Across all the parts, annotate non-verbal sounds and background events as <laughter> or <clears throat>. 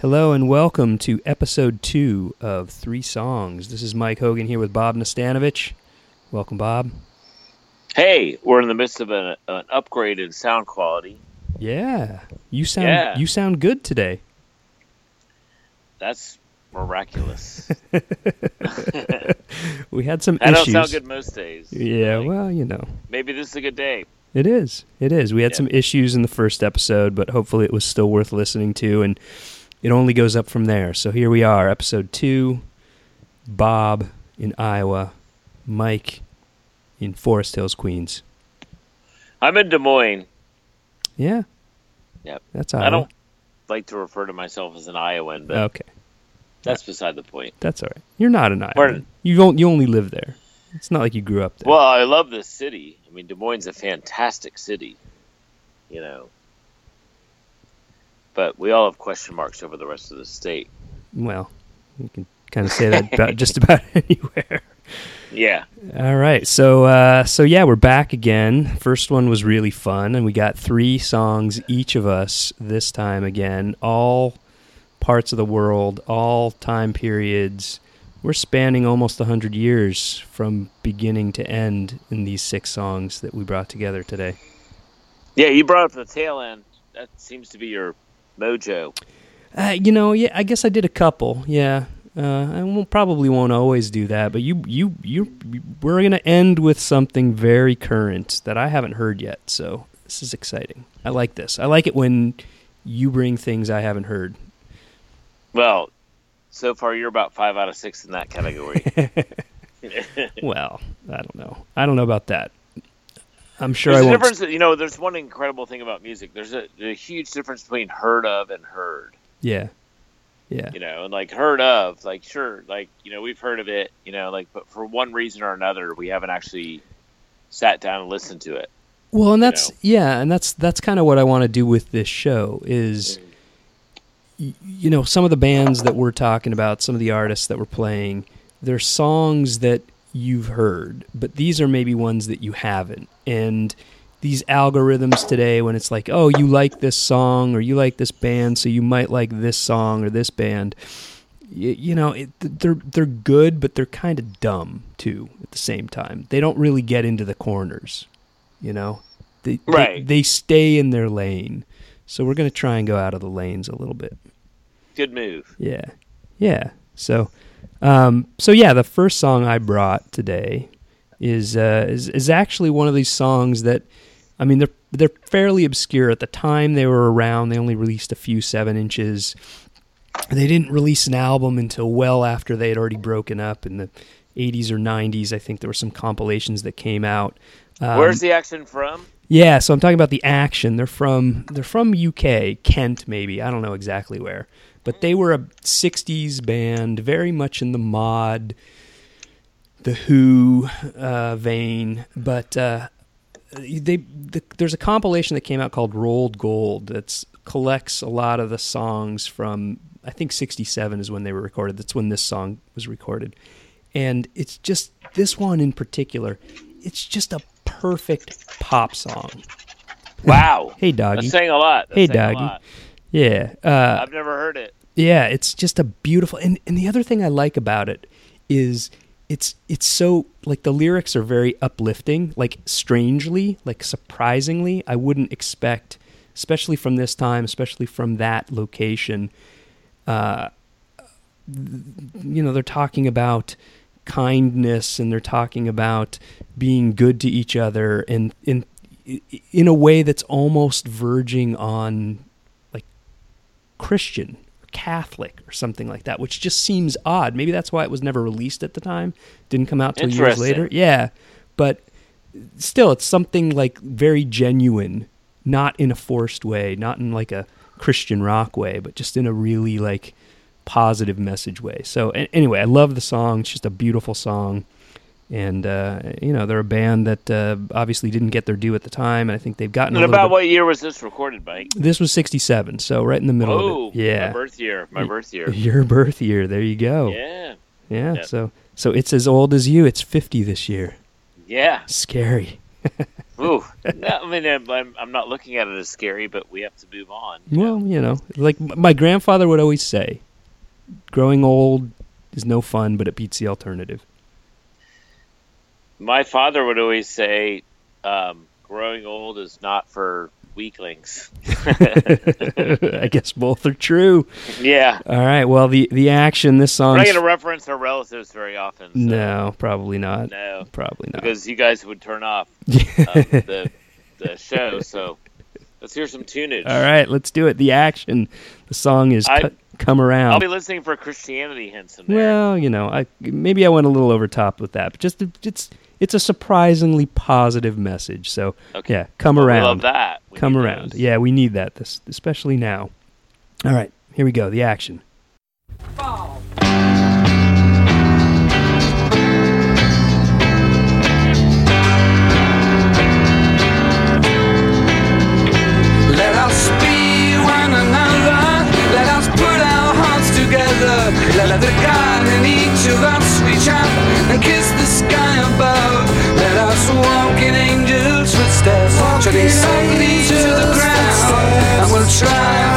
Hello and welcome to episode two of Three Songs. This is Mike Hogan here with Bob Nastanovich. Welcome, Bob. Hey, we're in the midst of an, an upgrade in sound quality. Yeah, you sound Yeah. you sound good today. That's miraculous. <laughs> <laughs> We had some issues. I don't sound good most days. Yeah, Like, well, you know, maybe this is a good day. it is. It is. We had Yeah. some issues in the first episode, but hopefully it was still worth listening to, and it only goes up from there. So here we are, episode two. Bob in Iowa, Mike in Forest Hills, Queens. I'm in Des Moines. Yeah. Yep. That's Iowa. I don't like to refer to myself as an Iowan, but Okay. that's beside the point. That's all right. You're not an Iowa. Pardon? You don't. You only live there. It's not like you grew up there. Well, I love this city. I mean, Des Moines is a fantastic city, you know. But we all have question marks over the rest of the state. Well, you can kind of say that about just <laughs> about <laughs> anywhere. Yeah. All right. So, uh, so yeah, we're back again. First one was really fun, and we got three songs each of us this time again. All parts of the world, all time periods. We're spanning almost a hundred years from beginning to end in these six songs that we brought together today. Yeah, you brought up the tail end. That seems to be your mojo. Uh, you know, yeah, I guess I did a couple. Yeah, uh, I won't, probably won't always do that, but you, you, you, we're gonna end with something very current that I haven't heard yet. So this is exciting. I like this. I like it when you bring things I haven't heard. Well, so far you're about five out of six in that category. <laughs> Well, I don't know. I don't know about that. I'm sure there's I a won't. difference. You know, there's one incredible thing about music. There's a, a huge difference between heard of and heard. Yeah, yeah, You know, and like heard of, like sure, like you know, we've heard of it. You know, like but for one reason or another, we haven't actually sat down and listened to it. Well, and that's know. yeah, and that's that's kind of what I want to do with this show is mm. y- you know, some of the bands that we're talking about, some of the artists that we're playing, they're songs that you've heard, but these are maybe ones that you haven't. And these algorithms today when it's like, "Oh, you like this song or you like this band, so you might like this song or this band." You know, it, they're they're good, but they're kind of dumb too at the same time. They don't really get into the corners you know they, they- Right. they, stay in their lane so we're going to try and go out of the lanes a little bit Good move. yeah yeah so um so yeah the first song i brought today is uh is, is actually one of these songs that i mean they're they're fairly obscure at the time they were around they only released a few seven inches they didn't release an album until well after they had already broken up in the 80s or 90s i think there were some compilations that came out um, Where's the action from? yeah, so I'm talking about the action. They're from they're from UK, Kent maybe. I don't know exactly where. But they were a 60s band, very much in the mod the Who uh, vein, but uh, they the, there's a compilation that came out called Rolled Gold that collects a lot of the songs from I think 67 is when they were recorded. That's when this song was recorded. And it's just this one in particular, it's just a perfect pop song. Wow. <laughs> Hey doggy. That's saying a lot. That's Hey, doggy. lot. Yeah. Uh, I've never heard it. Yeah, it's just a beautiful and, and the other thing I like about it is it's it's so like the lyrics are very uplifting, like strangely, like surprisingly, I wouldn't expect especially from this time, especially from that location uh you know, they're talking about kindness and they're talking about being good to each other and in in a way that's almost verging on like Christian Catholic or something like that, which just seems odd. Maybe that's why it was never released at the time. Didn't come out till years later. Yeah. But still it's something like very genuine, not in a forced way, not in like a Christian rock way, but just in a really like positive message way. So anyway, I love the song. It's just a beautiful song. And uh, you know they're a band that uh, obviously didn't get their due at the time, and I think they've gotten And about bit- what year was this recorded, Mike? This was '67, so right in the middle Oh. Yeah, My birth year. My birth year. <laughs> your birth year. There you go. Yeah. Yeah. Yep. So so it's as old as you. It's 50 this year. Yeah. Scary. <laughs> Ooh, no, I mean, I'm, I'm not looking at it as scary, but we have to move on. Well, you know, like my grandfather would always say, growing old is no fun, but it beats the alternative. My father would always say, um, "Growing old is not for weaklings." <laughs> I guess both are true. yeah, All right. Well, the the action this we're song. not going to reference our relatives very often. So No, probably not. no, Probably not. because you guys would turn off <laughs> um, the the show. So let's hear some tunage. All right, let's do it. The action. The song is I- "Come Around." I'll be listening for Christianity hints in there. Well, you know, I maybe I went a little over top with that, but just it's it's a surprisingly positive message. So Okay. yeah, come Well, around, We love that. We come around. those. Yeah, we need that, this especially now. All right, here we go. The action. Let us be one another. Let us put our hearts together. Let the God in each of us reach out and kiss the sky above. Let us walk in angels' footsteps, treading softly to the ground. And we'll try,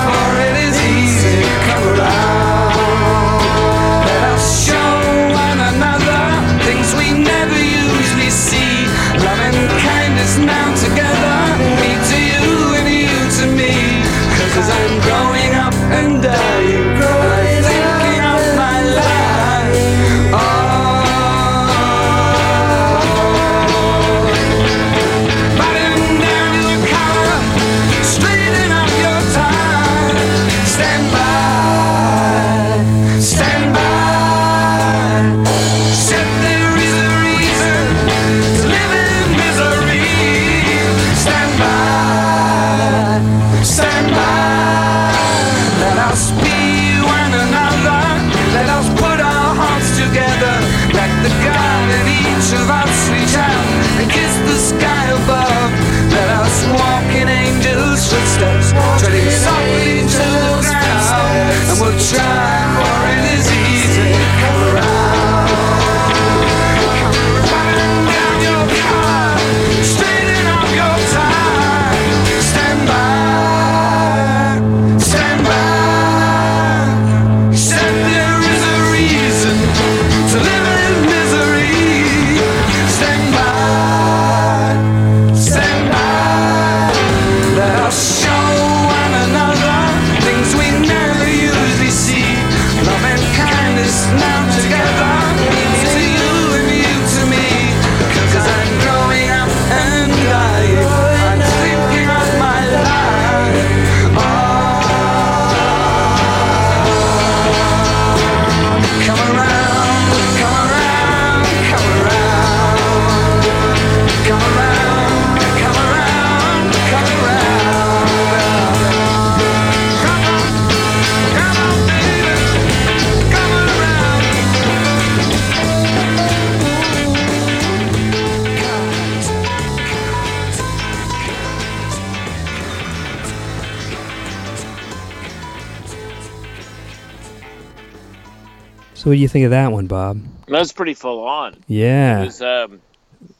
what do you think of that one, Bob? That was pretty full on. Yeah, It was, um,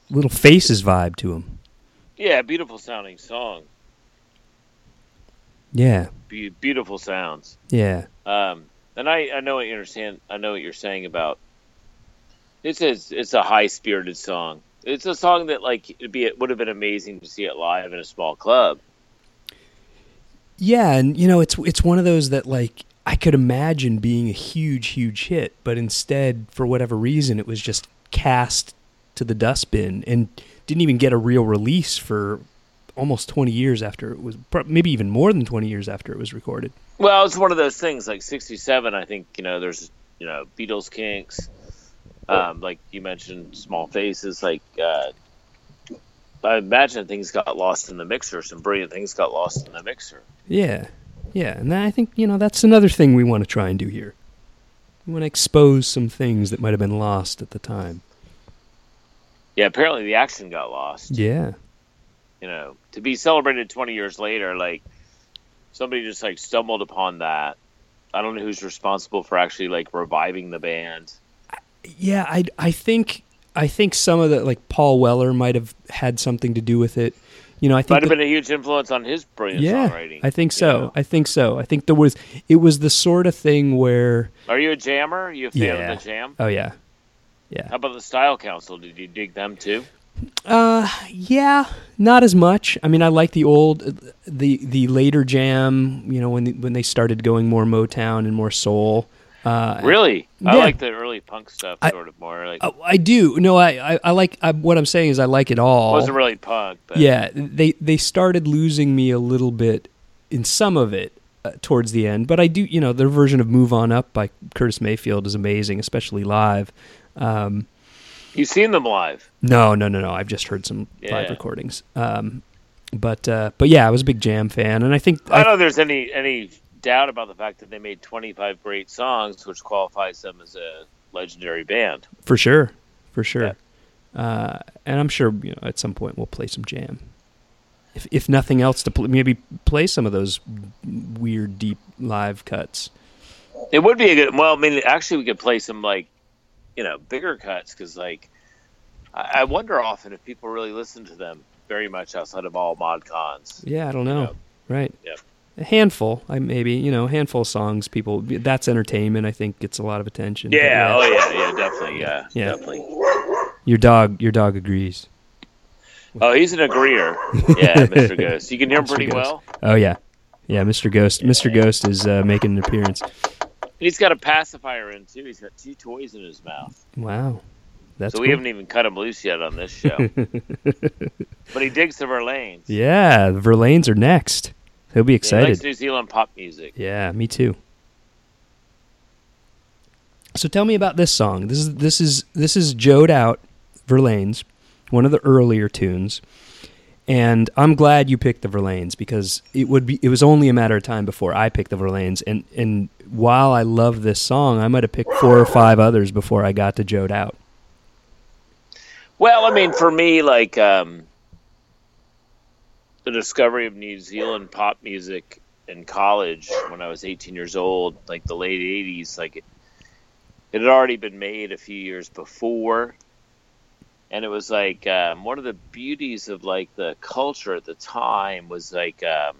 little faces vibe to him. yeah, beautiful sounding song. Yeah, Be- beautiful sounds. yeah, Um, and I, I know what you understand. I know what you're saying about. It's a, it's a high spirited song. It's a song that like it'd be it would have been amazing to see it live in a small club. yeah. And you know, it's it's one of those that like I could imagine being a huge, huge hit, but instead, for whatever reason, it was just cast to the dustbin and didn't even get a real release for almost 20 years after it was maybe even more than 20 years after it was recorded Well, it's one of those things like '67. I think you know there's you know Beatles, Kinks, um, like you mentioned, Small Faces. Like uh, I imagine things got lost in the mixer. Some brilliant things got lost in the mixer. yeah yeah and i think you know that's another thing we want to try and do here we want to expose some things that might have been lost at the time Yeah, apparently the action got lost. yeah you know, to be celebrated 20 years later, like somebody just like stumbled upon that. I don't know who's responsible for actually like reviving the band. yeah i i think I think some of the like Paul Weller might have had something to do with it. You know, I think Might have the- been a huge influence on his brilliant yeah, songwriting. I think you so. know? I think so. I think there was it was the sort of thing where Are you a jammer? Are you a fan Yeah. of the jam? oh yeah. Yeah. How about the Style Council? Did you dig them too? Uh, yeah, not as much. I mean, I like the old, the the later jam. You know, when the, when they started going more Motown and more soul. Uh, Really? I yeah. like the early punk stuff I- sort of more. Like I, I do. No, I I, I like. I, what I'm saying is, I like it all. wasn't really punk, but yeah, they they started losing me a little bit in some of it uh, towards the end, but I do. You know, their version of "Move On Up" by Curtis Mayfield is amazing, especially live. Um, you've seen them live. No, no, no, no. I've just heard some live recordings. Um, but uh, but yeah, I was a big Jam fan, and I think I I, don't know if there's any any doubt about the fact that they made 25 great songs, which qualifies them as a legendary band. for sure, for sure. Uh, and I'm sure you know at some point we'll play some Jam. If if nothing else, to pl- maybe play some of those weird deep live cuts. It would be a good. Well, I mean, actually, we could play some like, you know, bigger cuts because, like, I, I wonder often if people really listen to them very much outside of all mod cons. Yeah, I don't know. Yep. Right. Yep. A handful, I maybe you know, a handful of songs. People, that's entertainment. I think gets a lot of attention. But Yeah, oh yeah, yeah, definitely, yeah, Yeah. definitely. Your dog, your dog agrees. Oh, he's an agreeer. Yeah, <laughs> Mr. Ghost. You can hear him pretty Ghost. well. Oh yeah, yeah. Mr. Ghost, Mr. Ghost is uh, making an appearance. He's got a pacifier in too. He's got two toys in his mouth. Wow, that's so we cool. haven't even cut him loose yet on this show. <laughs> but he digs the Verlaines. Yeah, the Verlaines are next. He'll be He excited. likes New Zealand pop music. Yeah, me too. So tell me about this song. This is this is this is Joed Out Verlaines, one of the earlier tunes. And I'm glad you picked the Verlaines because it would be it was only a matter of time before I picked the Verlaines and and while I love this song, I might have picked four or five others before I got to Joed Out. Well, I mean, for me, like um, the discovery of New Zealand pop music in college when I was 18 years old, like the late 80s, like it, it had already been made a few years before. And it was like um, one of the beauties of like the culture at the time was like um,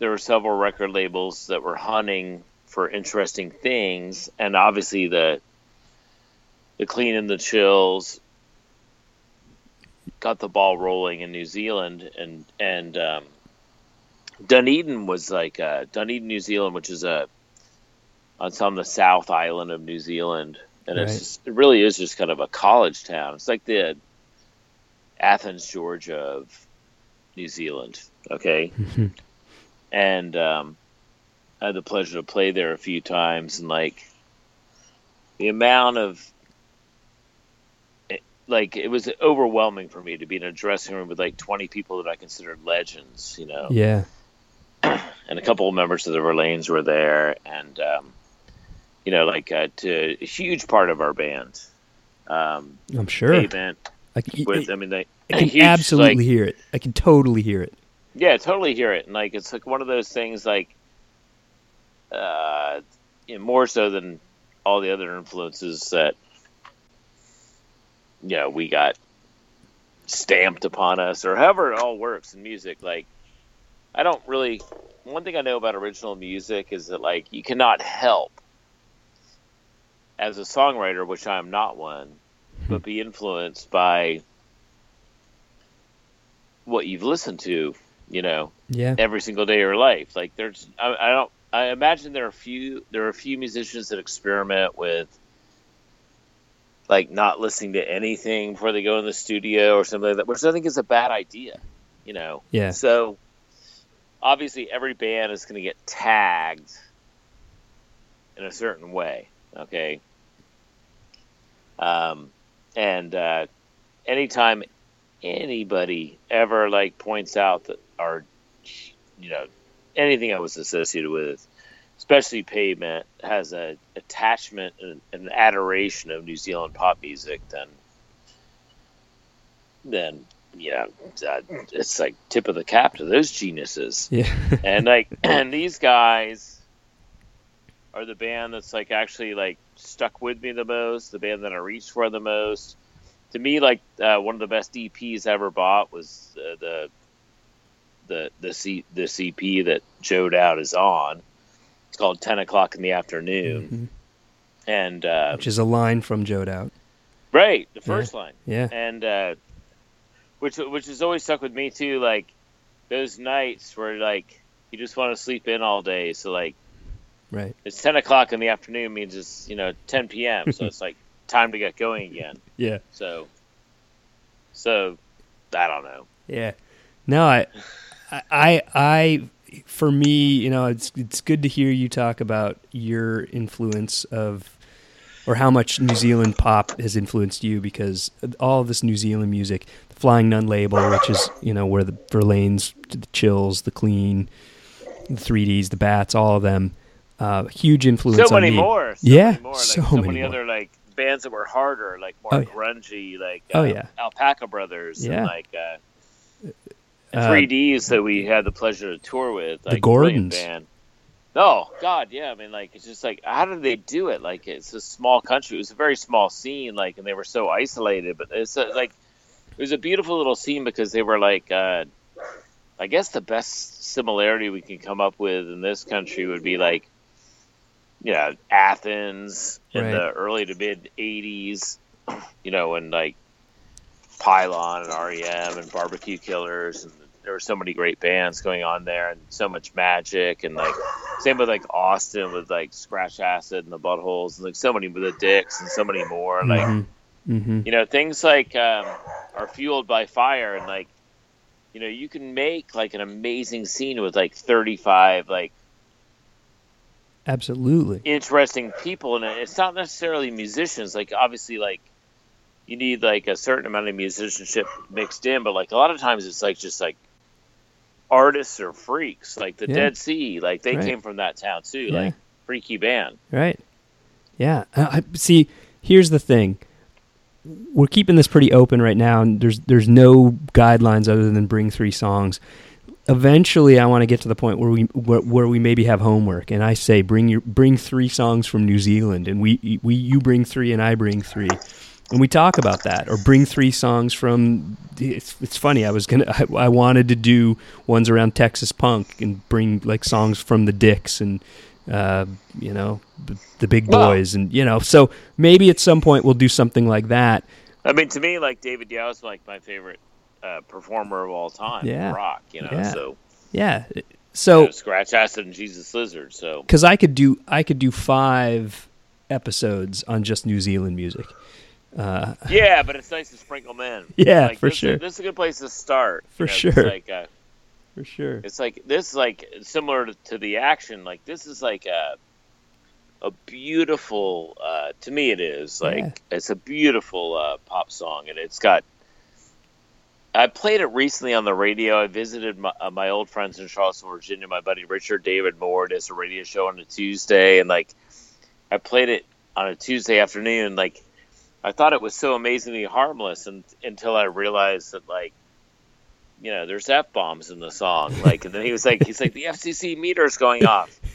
there were several record labels that were hunting for interesting things, and obviously the the clean and the chills got the ball rolling in New Zealand and and um, Dunedin was like uh, Dunedin, New Zealand, which is a on some the South Island of New Zealand, and Right. it's just, it really is just kind of a college town. It's like the Athens, Georgia of New Zealand. Okay, and um, I had the pleasure to play there a few times, and like the amount of like it was overwhelming for me to be in a dressing room with like 20 people that I considered legends, you know, Yeah. and a couple of members of the Verlaines were there, and um, you know, like uh, to a huge part of our band. Um, I'm sure. Pavement I, can- with, I mean, they I can huge, absolutely like- hear it. I can totally hear it. Yeah, totally hear it. And like it's like one of those things like uh you know, more so than all the other influences that you know, we got stamped upon us or however it all works in music. Like I don't really one thing I know about original music is that like you cannot help as a songwriter, which I am not one, hmm. but be influenced by what you've listened to, you know, Yeah. every single day of your life. Like there's, I, I don't, I imagine there are a few, there are a few musicians that experiment with, like not listening to anything before they go in the studio or something like that, which I think is a bad idea, you know. Yeah. So obviously, every band is going to get tagged in a certain way. Okay. Um, and uh, anytime anybody ever like points out that our, you know, anything I was associated with, especially Pavement, has a attachment and an adoration of New Zealand pop music, then, then you know, uh, it's like tip of the cap to those geniuses Yeah. <laughs> and like <clears throat> and these guys are the band that's like actually like stuck with me the most, the band that I reached for the most. To me, like uh, one of the best EPs I ever bought was uh, the the the C the CP that Joed Out is on. It's called Ten O'clock in the Afternoon, and uh, Which is a line from Joed Out. right the first line Yeah. and uh, which which has always stuck with me too. Like those nights where like you just want to sleep in all day, so like Right. it's ten o'clock in the afternoon means it's you know ten p.m. so it's like <laughs> time to get going again. Yeah. So so I don't know. Yeah. No, I, I, I, for me, you know, it's it's good to hear you talk about your influence of, or how much New Zealand pop has influenced you because all of this New Zealand music, the Flying Nun label, which is you know where the Verlaines, the Chills, the Clean, the 3ds, the Bats, all of them, uh, huge influence So on many me. more. So Yeah, many more. Like, so so, many other like bands that were harder, like more Oh, yeah. grungy, like Oh, uh, yeah. Alpaca Brothers, Yeah. and like uh, Uh, 3Ds that we had the pleasure to tour with. The Like, brilliant Gordons. Band. Oh God, yeah. I mean, like it's just like how did they do it? Like it's a small country. It was a very small scene. Like and they were so isolated, but it's uh like it was a beautiful little scene because they were like. uh I guess the best similarity we can come up with in this country would be like, you know, Athens in the early to mid '80s. You know, when like Pylon and REM and Barbecue Killers, and there were so many great bands going on there, and so much magic, and like same with like Austin with like Scratch Acid and the Buttholes, and like so many with the Dicks and so many more. Like mhm, mhm. you know things like um, are fueled by fire and like you know you can make like an amazing scene with like 35 like absolutely. interesting people and it's not necessarily musicians like obviously like you need like a certain amount of musicianship mixed in but like a lot of times it's like just like artists or freaks like the Yeah. Dead C like they Right. came from that town too Yeah. like freaky band Right. Yeah. I, I- see, here's the thing. We're keeping this pretty open right now, and there's there's no guidelines other than bring three songs. Eventually, I want to get to the point where we where, where we maybe have homework, and I say bring your bring three songs from New Zealand, and we we you bring three and I bring three, and we talk about that, or bring three songs from. It's, it's funny. I was gonna. I, I wanted to do ones around Texas punk and bring like songs from the Dicks and uh, you know, the, the big boys, and you know, so maybe at some point we'll do something like that. i mean to me like david Yow is like my favorite uh, performer of all time Yeah. rock you know Yeah. so Yeah. you So, know, scratch acid and jesus lizard so because I could do, I could do five episodes on just New Zealand music. Uh, Yeah, but it's nice to sprinkle them in. <laughs> Yeah, Like, for this sure. this is a good place to start. For you know, sure. It's like, uh, for sure. it's like this is like similar to, to the action. Like this is like a a beautiful. Uh, to me, it is like Yeah. it's a beautiful uh, pop song, and it's got. I played it recently on the radio. I visited my, uh, my old friends in Charlottesville, Virginia. My buddy Richard David Moore does a radio show on a Tuesday, and like I played it on a Tuesday afternoon. Like I thought it was so amazingly harmless, and, until I realized that like you know there's f bombs in the song. <laughs> Like and then he was like he's like the FCC meter's going off. <laughs>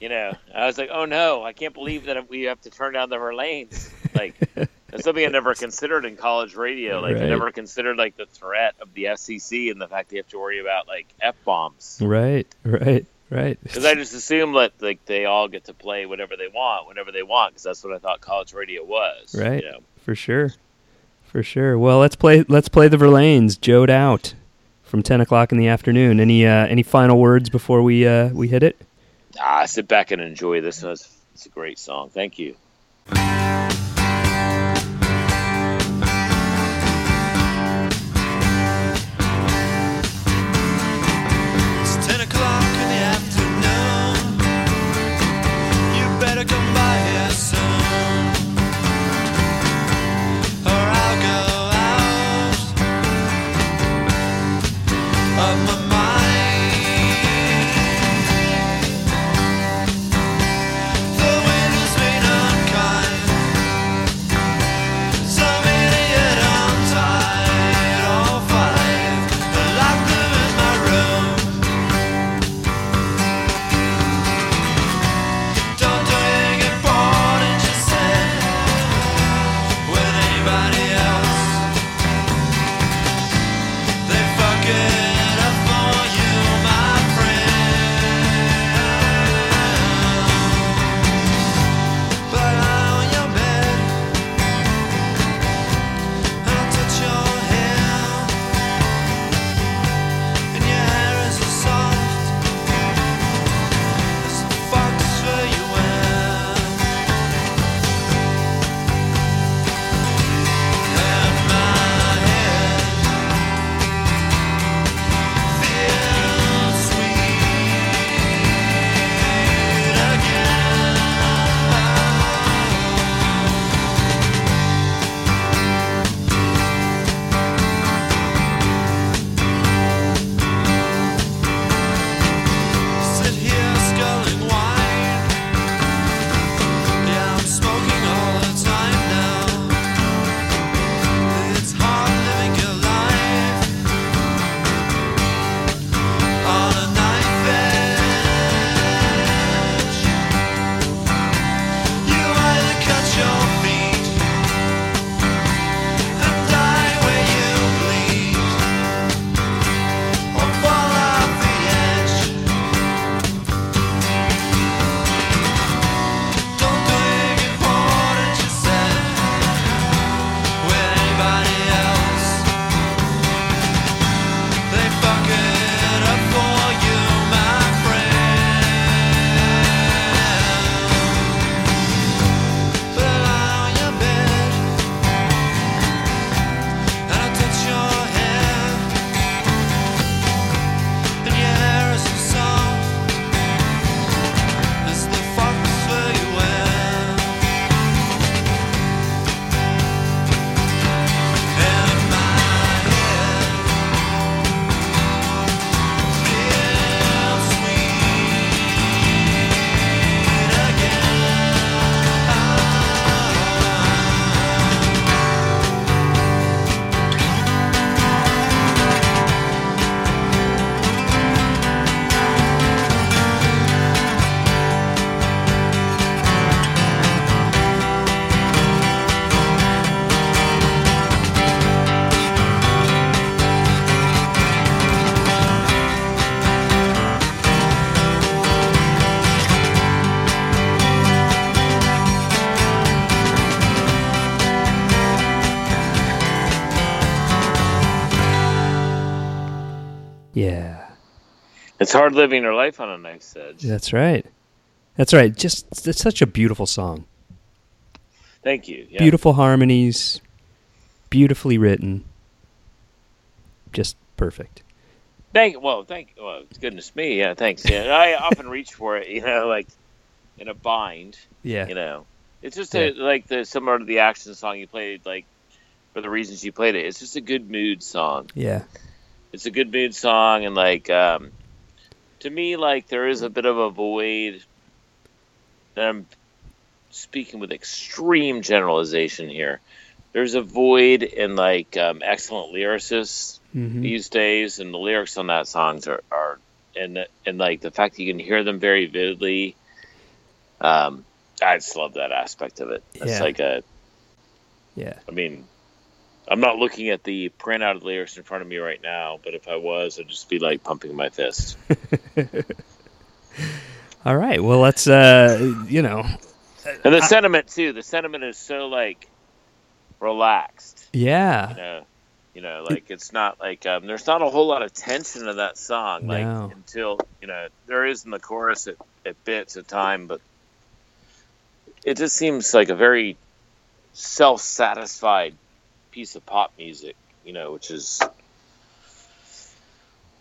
You know, I was like, oh no, I can't believe that we have to turn down the lanes. Like <laughs> that's something I never considered in college radio. Like Right. I never considered like the threat of the FCC and the fact that you have to worry about like f bombs. Right, right, right. Because I just assumed that like they all get to play whatever they want, whenever they want, because that's what I thought college radio was. Right. You know? For sure, for sure. Well, let's play. Let's play the Verlaines. Joed out from ten o'clock in the afternoon. Any uh, any final words before we uh, we hit it? Ah, sit back and enjoy this. It's, it's a great song. Thank you. It's hard living your life on a knife's edge. That's right. That's right. Just it's such a beautiful song. Thank you. Yeah. Beautiful harmonies, beautifully written. Just perfect. Thank well, thank well, goodness me, yeah, thanks. Yeah, I <laughs> often reach for it, you know, like in a bind, Yeah. you know. It's just Yeah. a, like the similar to the action song you played, like for the reasons you played it. It's just a good mood song. Yeah. It's a good mood song, and like um, to me, like there is a bit of a void. And I'm speaking with extreme generalization here. There's a void in like um, excellent lyricists hmm these days, and the lyrics on that songs are, are and and like the fact that you can hear them very vividly. Um, I just love that aspect of it. It's Yeah. like a, Yeah. I mean, I'm not looking at the printout of lyrics in front of me right now, but if I was, I'd just be like pumping my fist. <laughs> All right. Well, let's uh, you know, And the sentiment too. The sentiment is so like relaxed. yeah. You know, you know, like it's not like um, there's not a whole lot of tension in that song. Like No. until you know there is in the chorus at, at bits of time, but it just seems like a very self-satisfied piece of pop music. You know, which is.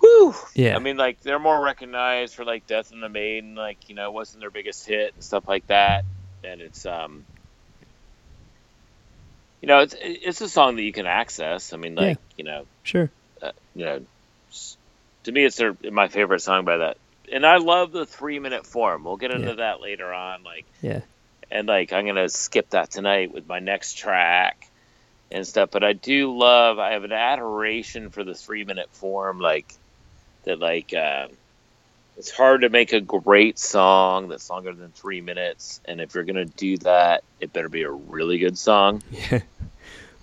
Woo! Yeah. I mean, like they're more recognized for like "Death and the Maiden," like you know, it wasn't their biggest hit and stuff like that. And it's um, you know, it's it's a song that you can access. I mean, like you know, Sure. uh, you know, to me, it's their my favorite song by that. And I love the three minute form. We'll get into Yeah. that later on. Like, Yeah. and like I'm gonna skip that tonight with my next track and stuff. But I do love. I have an adoration for the three minute form. Like that. Like uh, it's hard to make a great song that's longer than three minutes. And if you're gonna do that, it better be a really good song. Yeah. <laughs>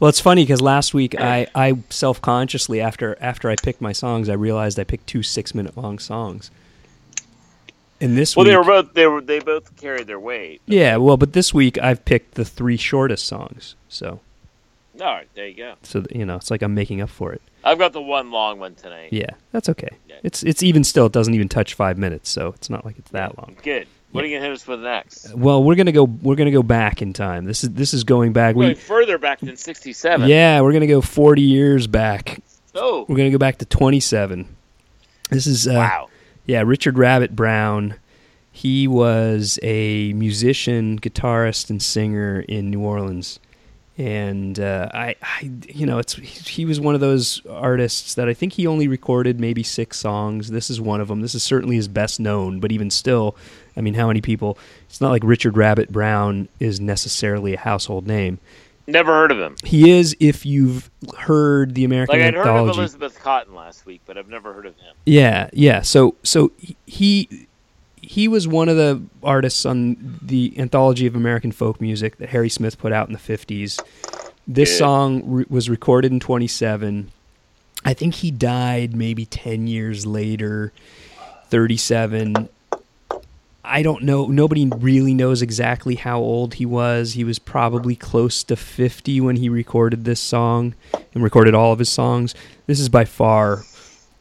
Well, it's funny because last week I, I self consciously after after I picked my songs, I realized I picked two six minute long songs. And this Well, week, they were both. They were. They both carried their weight. yeah, well, but this week I've picked the three shortest songs. So, All right, there you go. so you know, it's like I'm making up for it. I've got the one long one tonight. Yeah, that's okay. Yeah. It's it's even still. It doesn't even touch five minutes, so it's not like it's that long. Good. What are you gonna hit us with next? Well, we're gonna go. We're gonna go back in time. This is this is going back. We're Going We further back than '67. yeah, we're gonna go 40 years back. Oh, We're gonna go back to 27. This is uh, wow. Yeah, Richard Rabbit Brown. He was a musician, guitarist, and singer in New Orleans, and uh, I, I, you know, it's he was one of those artists that I think he only recorded maybe six songs. This is one of them. This is certainly his best known, but even still, I mean, how many people? It's not like Richard Rabbit Brown is necessarily a household name. Never heard of him. He is if you've heard the American Like I'd heard of Elizabeth Cotten last week, but I've never heard of him. Yeah, yeah. So so he he was one of the artists on the anthology of American folk music that Harry Smith put out in the 50s. This Good. song re- was recorded in 27. I think he died maybe 10 years later, 37. I don't know. Nobody really knows exactly how old he was. He was probably close to 50 when he recorded this song and recorded all of his songs. This is by far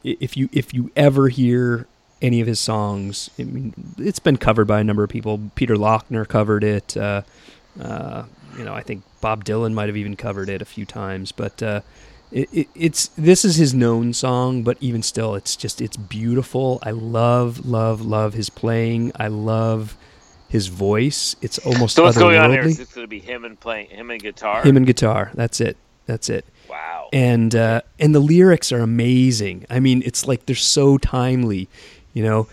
if you if you ever hear any of his songs, I mean, it's been covered by a number of people. Peter Lochner covered it. Uh, uh, you know, I think Bob Dylan might have even covered it a few times. But uh, it, it, it's this is his known song, but even still, it's just it's beautiful. I love love love his playing. I love his voice. It's almost So what's going on here? Is this going to be him and playing him and guitar? Him and guitar. That's it. That's it wow. and uh, and the lyrics are amazing. I mean, it's like they're so timely. You know,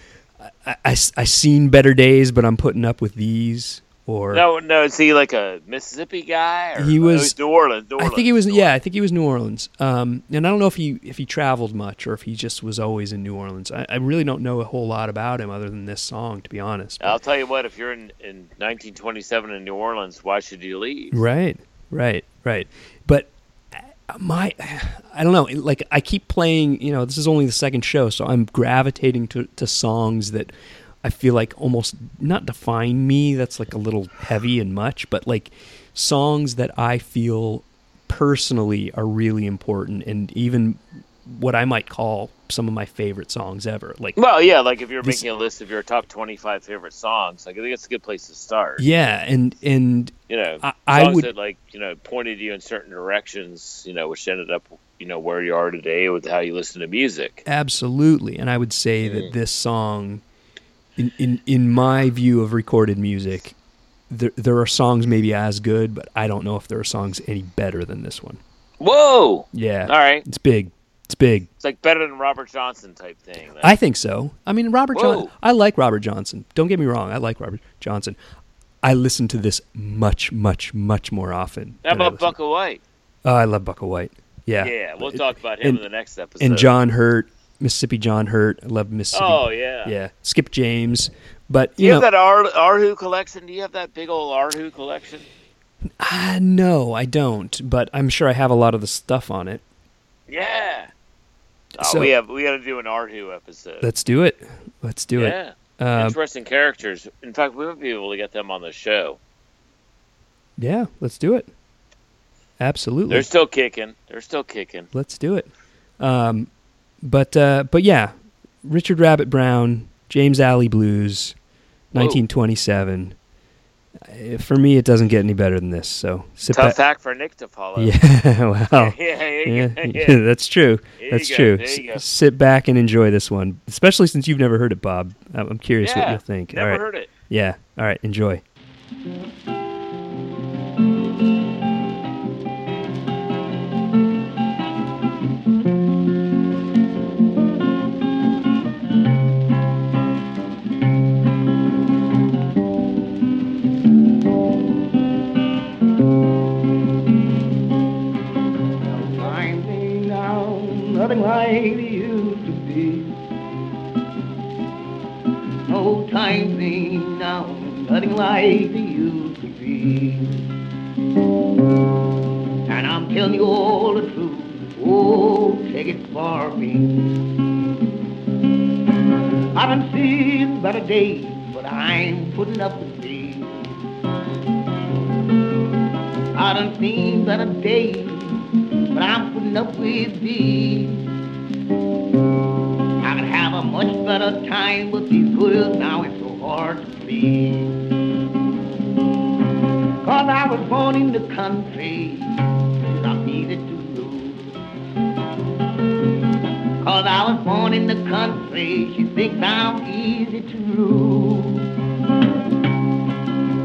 I, I, I seen better days, but I'm putting up with these. Or no, no. Is he like a Mississippi guy? Or, He was- he's New Orleans. New I think he was yeah, I think he was New Orleans. Um, and I don't know if he if he traveled much or if he just was always in New Orleans. I, I really don't know a whole lot about him other than this song, to be honest. I'll tell you what. If you're in, in 1927 in New Orleans, why should you leave? Right, right, right. But my, I don't know. Like I keep playing. You know, this is only the second show, so I'm gravitating to to songs that I feel like almost not define me. That's like a little heavy and much, but like songs that I feel personally are really important and even what I might call top some of my favorite songs ever. Like Well, yeah, like if you're This- making a list of your top 25 favorite songs, like I think it's a good place to start. yeah, and and You know, I- I songs would- that like you know pointed you in certain directions. You know, which ended up you know where you are today with how you listen to music. Absolutely, and I would say Mm. that this song, in in in my view of recorded music, there there are songs maybe as good, but I don't know if there are songs any better than this one. Whoa! Yeah, All right, it's big. It's big. it's like better than Robert Johnson type thing. I think so. I mean, Robert Johnson. I like Robert Johnson. Don't get me wrong. I like Robert Johnson. I listen to this much, much, much more often. how about Bukka White? Oh, I love Bukka White. Yeah. Yeah, we'll It- talk about him and- in the next episode. And John Hurt, Mississippi John Hurt. I love Mississippi. Oh yeah. yeah. Skip James. But Do you you know, have that Ar- Arhoolie collection? Do you have that big old Arhoolie collection? Ah, no, I don't. But I'm sure I have a lot of the stuff on it. Yeah. Oh, So- we have we got to do an Arhoolie episode. Let's do it. Let's do yeah. it. Uh, Interesting characters. In fact, we might be able to get them on the show. yeah, let's do it. Absolutely. They're still kicking. They're still kicking. let's do it. Um, but uh, but yeah, Richard Rabbit Brown, James Alley Blues, 1927. Uh, For me, it doesn't get any better than this. So sit Tough back. act for Nick to follow. Yeah, <laughs> well, <laughs> yeah, yeah, <laughs> yeah, that's true. There That's true. there you go. S- sit back and enjoy this one, especially since you've never heard it, Bob. I'm I'm curious what you'll think. Never All right. heard it. Yeah. All right. Enjoy. Time thing now, nothing like it used to be. And I'm telling you all the truth, oh, take it for me. I done seen better days, but I ain't putting up with these. I done seen better days, but I'm putting up with these. Much better time with these girls now, it's so hard to please. Cause I was born in the country, and I'm easy to lose. Cause I was born in the country, she thinks I'm easy to lose.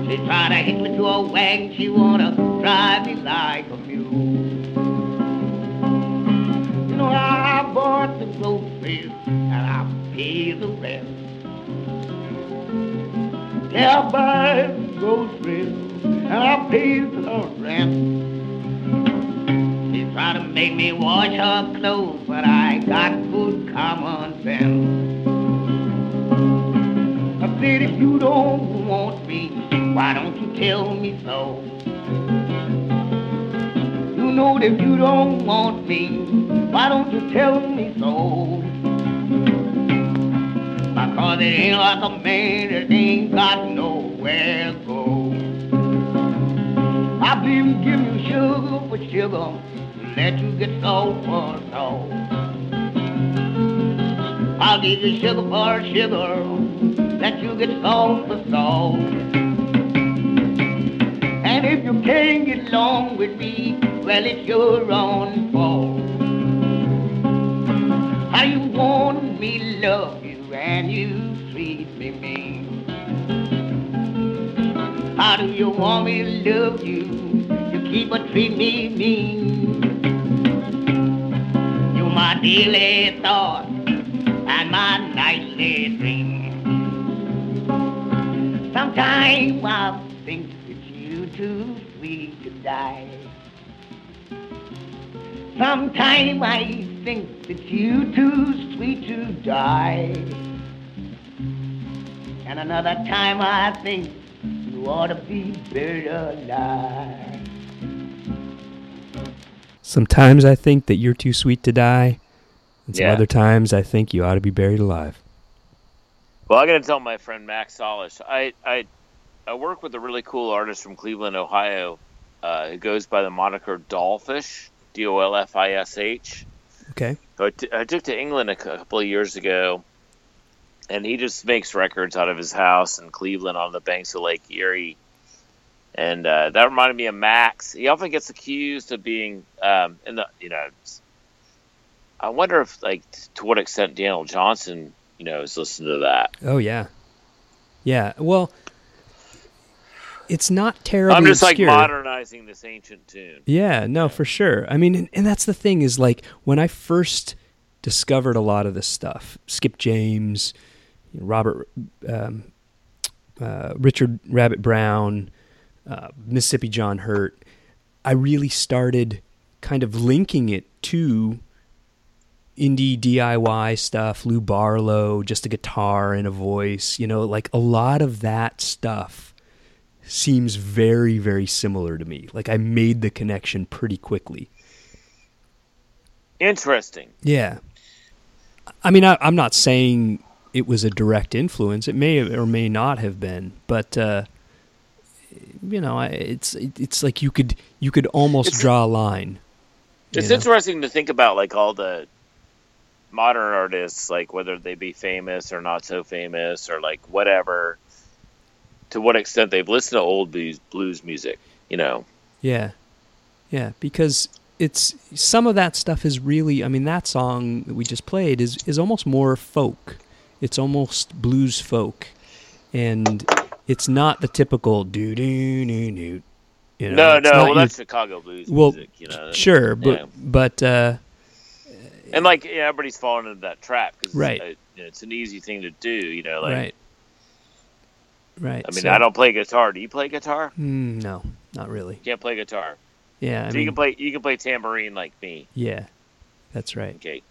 She tried to hit me to a wagon, she wanna drive me like a mule. You know, I bought the groceries and I paid the rest. Yeah, I buy the groceries and I paid the rent. She tried to make me wash her clothes, but I got good common sense. I said, if you don't want me, why don't you tell me so? You know that you don't want me, why don't you tell me so? Because it ain't like a man that ain't got nowhere to go. I've been giving you sugar for sugar, let you get salt for salt. I'll give you sugar for sugar, let you get salt for salt. And if you can't get along with me, well, it's your own fault. How you want me love and you treat me mean? How do you want me to love you? You keep a treat me mean. You're my daily thought and my nightly dream. Sometimes I think that you too sweet to die. Sometimes I think that you too sweet to die. And another time I think you ought to be buried alive. Sometimes I think that you're too sweet to die, and some Yeah. other times I think you ought to be buried alive. Well, I'm gonna tell my friend Max Sollisch. I I I work with a really cool artist from Cleveland, Ohio, uh, who goes by the moniker Dollfish, D O L F I S H. Okay. who I, t- I took to England a couple of years ago, and he just makes records out of his house in Cleveland on the banks of Lake Erie. And uh, that reminded me of Max. He often gets accused of being um, in the you know. I wonder if like to what extent Daniel Johnston you know is listening to that. Oh yeah, yeah. Well, it's not terribly. I'm just obscure. like modernizing this ancient tune. Yeah, no, for sure. I mean, and, and that's the thing is like when I first discovered a lot of this stuff, Skip James, Robert, um, uh, Richard Rabbit Brown, uh, Mississippi John Hurt, I really started kind of linking it to indie DIY stuff, Lou Barlow, just a guitar and a voice, you know, like a lot of that stuff seems very, very similar to me. Like I made the connection pretty quickly. Interesting. Yeah. I mean, I, I'm not saying it was a direct influence. It may or may not have been, but uh, you know, it's it's like you could you could almost It's- draw a line. It's know? interesting to think about like all the modern artists, like whether they be famous or not so famous or like whatever, to what extent they've listened to old blues, blues music. You know, Yeah. Yeah, because it's some of that stuff is really I mean that song that we just played is is almost more folk. It's almost blues folk. And it's not the typical do do do do. You know, no, no, well your- that's Chicago blues well, music. You know, sure, but yeah. but uh and like yeah, everybody's fallen into that trap because Right. it's, you know, it's an easy thing to do. You know, like right. Right. I mean, so- I don't play guitar. Do you play guitar? Mm, no, not really. Can't play guitar. Yeah, I so mean, you can play you can play tambourine like me. yeah. That's right. Okay,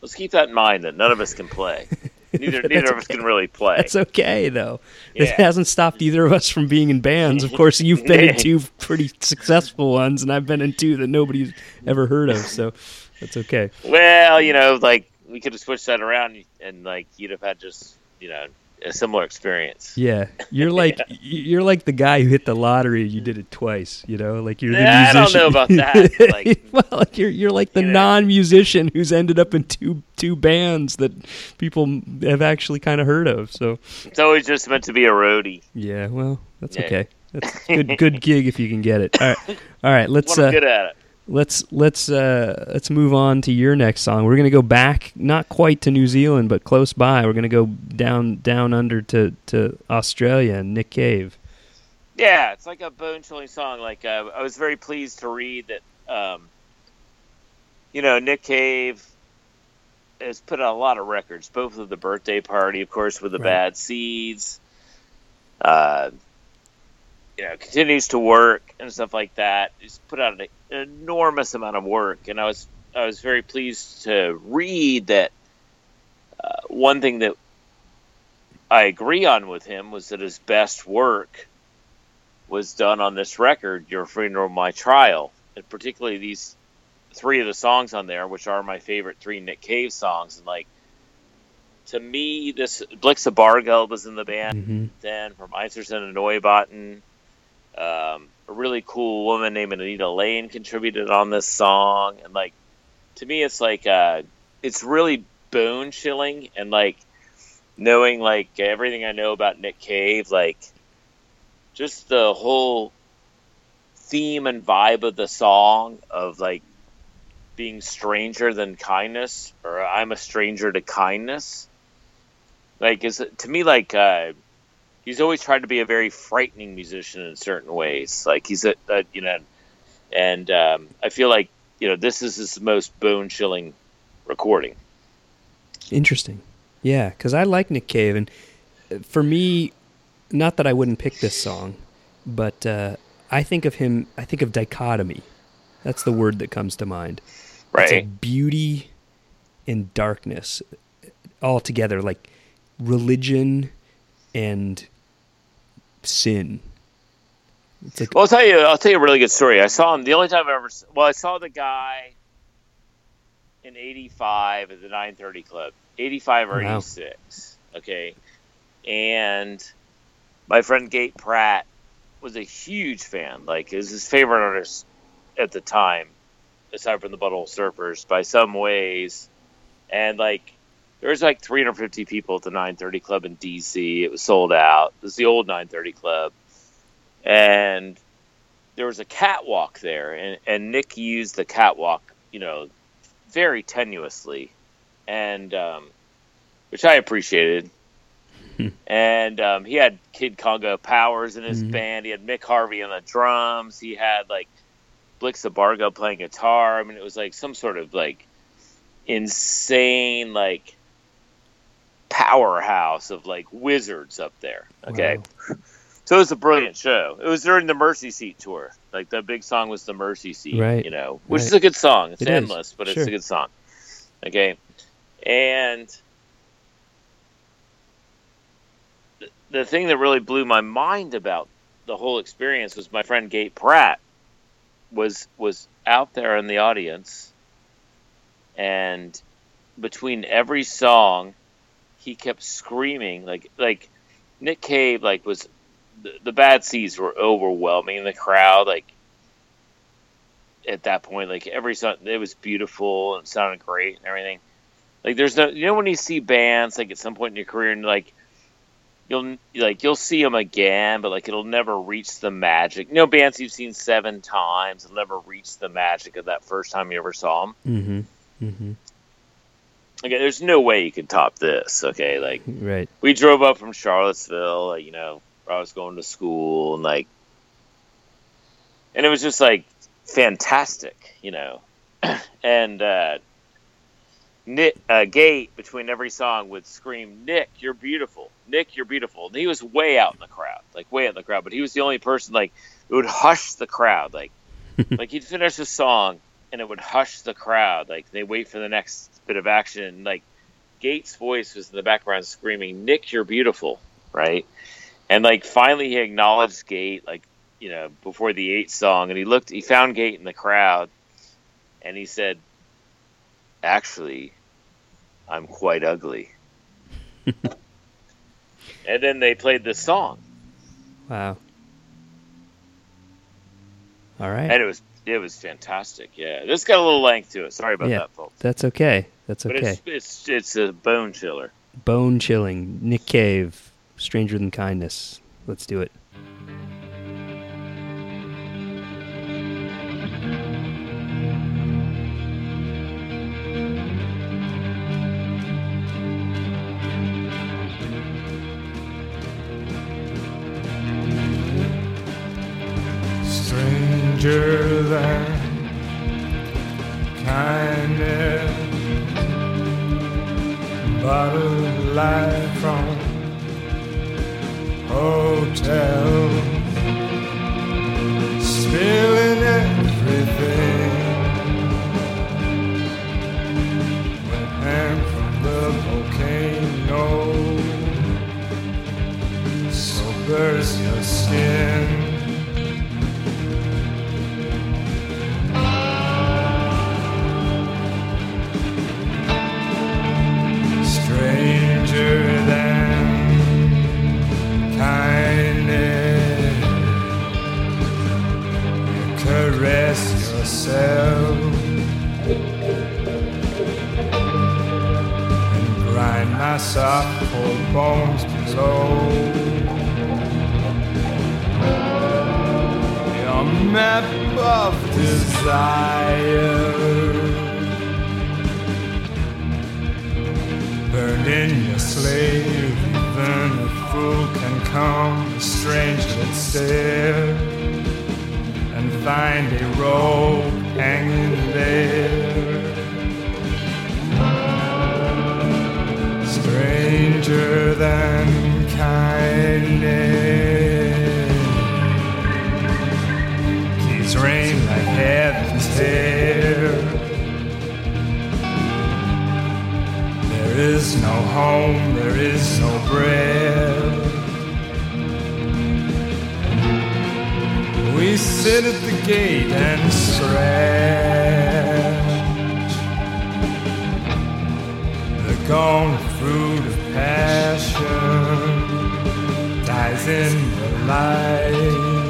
let's keep that in mind that none of us can play. <laughs> Neither <laughs> neither of us can really play. That's okay though. It hasn't stopped either of us from being in bands. Of course, you've been in <laughs> two pretty successful ones, and I've been in two that nobody's ever heard of. So that's okay. Well, you know, like we could have switched that around, and like you'd have had just you know a similar experience. Yeah, you're <laughs> like you're like the guy who hit the lottery. You did it twice. You know, like you're the Nah, I don't know about that, <laughs> like- well, like you're you're like the You know. non-musician who's ended up in two two bands that people have actually kind of heard of. So It's always just meant to be a roadie. yeah, well, that's Yeah. okay. That's <laughs> good good gig if you can get it. All right, all right. Let's Well, I'm uh, good at it. Let's let's uh let's move on to your next song. We're gonna go back, not quite to New Zealand, but close by. We're gonna go down down under to to Australia and Nick Cave. Yeah, it's like a bone chilling song. Like uh, I was very pleased to read that, um, you know, Nick Cave has put out a lot of records, both of the birthday party, of course, with the Right. bad seeds. Uh, you know, continues to work and stuff like that. He's put out an, enormous amount of work, and I was I was very pleased to read that. Uh, one thing that I agree on with him was that his best work was done on this record, Your Funeral, My Trial, and particularly these three of the songs on there, which are my favorite three Nick Cave songs. And like, to me, this Blixa Bargeld was in the band hmm then from Einstürzende Neubauten. Um, a really cool woman named Anita Lane contributed on this song, and like, to me, it's like uh, it's really bone chilling, and like knowing like everything I know about Nick Cave, like just the whole theme and vibe of the song of like being stranger than kindness, or I'm a stranger to kindness. Like, is to me like uh, he's always tried to be a very frightening musician in certain ways. Like he's a, a you know, and um, I feel like you know this is his most bone chilling recording. Interesting. Yeah, because I like Nick Cave, and uh, for me, not that I wouldn't pick this song, but uh, I think of him. I think of dichotomy. That's the word that comes to mind. It's Right. like beauty and darkness all together, like religion and sin. It's like Well, I'll tell you. I'll tell you a really good story. I saw him the only time I ever. Well, I saw the guy in '85 at the 930 Club, '85 or oh, Wow. '86. Okay, and my friend Gate Pratt was a huge fan. Like, it was his favorite artist at the time. aside from the Butthole Surfers, by some ways. And like, there was like 350 people at the 930 Club in DC. It was sold out. It was the old 930 Club, and there was a catwalk there, and, and Nick used the catwalk, you know, very tenuously, and um, which I appreciated. <laughs> and um, he had Kid Congo Powers in his Mhm. band. He had Mick Harvey on the drums. He had like Blixa Bargeld playing guitar. I mean, it was like some sort of like insane like powerhouse of like wizards up there. Okay. Wow. <laughs> So it was a brilliant show. It was during the Mercy Seat tour. Like the big song was the Mercy Seat, Right, you know, which right. is a good song. It's It is, endless, but it's a good song. Okay. And the, the thing that really blew my mind about the whole experience was my friend Gate Pratt was was out there in the audience and between every song he kept screaming like like Nick Cave like was the, the bad seeds were overwhelming the crowd like at that point like every song it was beautiful and sounded great and everything like there's no you know when you see bands like at some point in your career and like you'll like you'll see them again but like it'll never reach the magic you know bands you've seen seven times will never reach the magic of that first time you ever saw them Mm-hmm. Mm-hmm. Okay there's no way you can top this okay like Right. we drove up from Charlottesville, like, you know, where I was going to school, and like, and it was just like fantastic, you know, <clears throat> and uh, Nick uh, Gate between every song would scream, "Nick, you're beautiful! Nick, you're beautiful!" And he was way out in the crowd, like way out in the crowd, but he was the only person like it would hush the crowd, like, <laughs> like he'd finish a song and it would hush the crowd, like they wait for the next bit of action, like. Gates' voice was in the background screaming, "Nick, you're beautiful," right? And like finally, he acknowledged Gate, like you know, before the eight song, and he looked, he found Gate in the crowd, and he said, "Actually, I'm quite ugly." <laughs> and then they played this song, Wow. All right. and it was it was fantastic. Yeah, this got a little length to it. Sorry about Yeah. that, folks. That's okay. That's okay. it's it's it's a bone chiller. Bone chilling. Nick Cave. Stranger than kindness. Let's do it. Light from hotel, spilling everything. Went hand from the volcano, so burst your skin. Yourself and grind my soft cold bones to below. Your map of desire. burned in your slave. Even a fool can come strange and stare and find a rope hanging there. Stranger than kindness keeps rain like heaven's hair. There is no home, there is no bread. We sit at the gate and stretch. The gone fruit of passion dies in the light.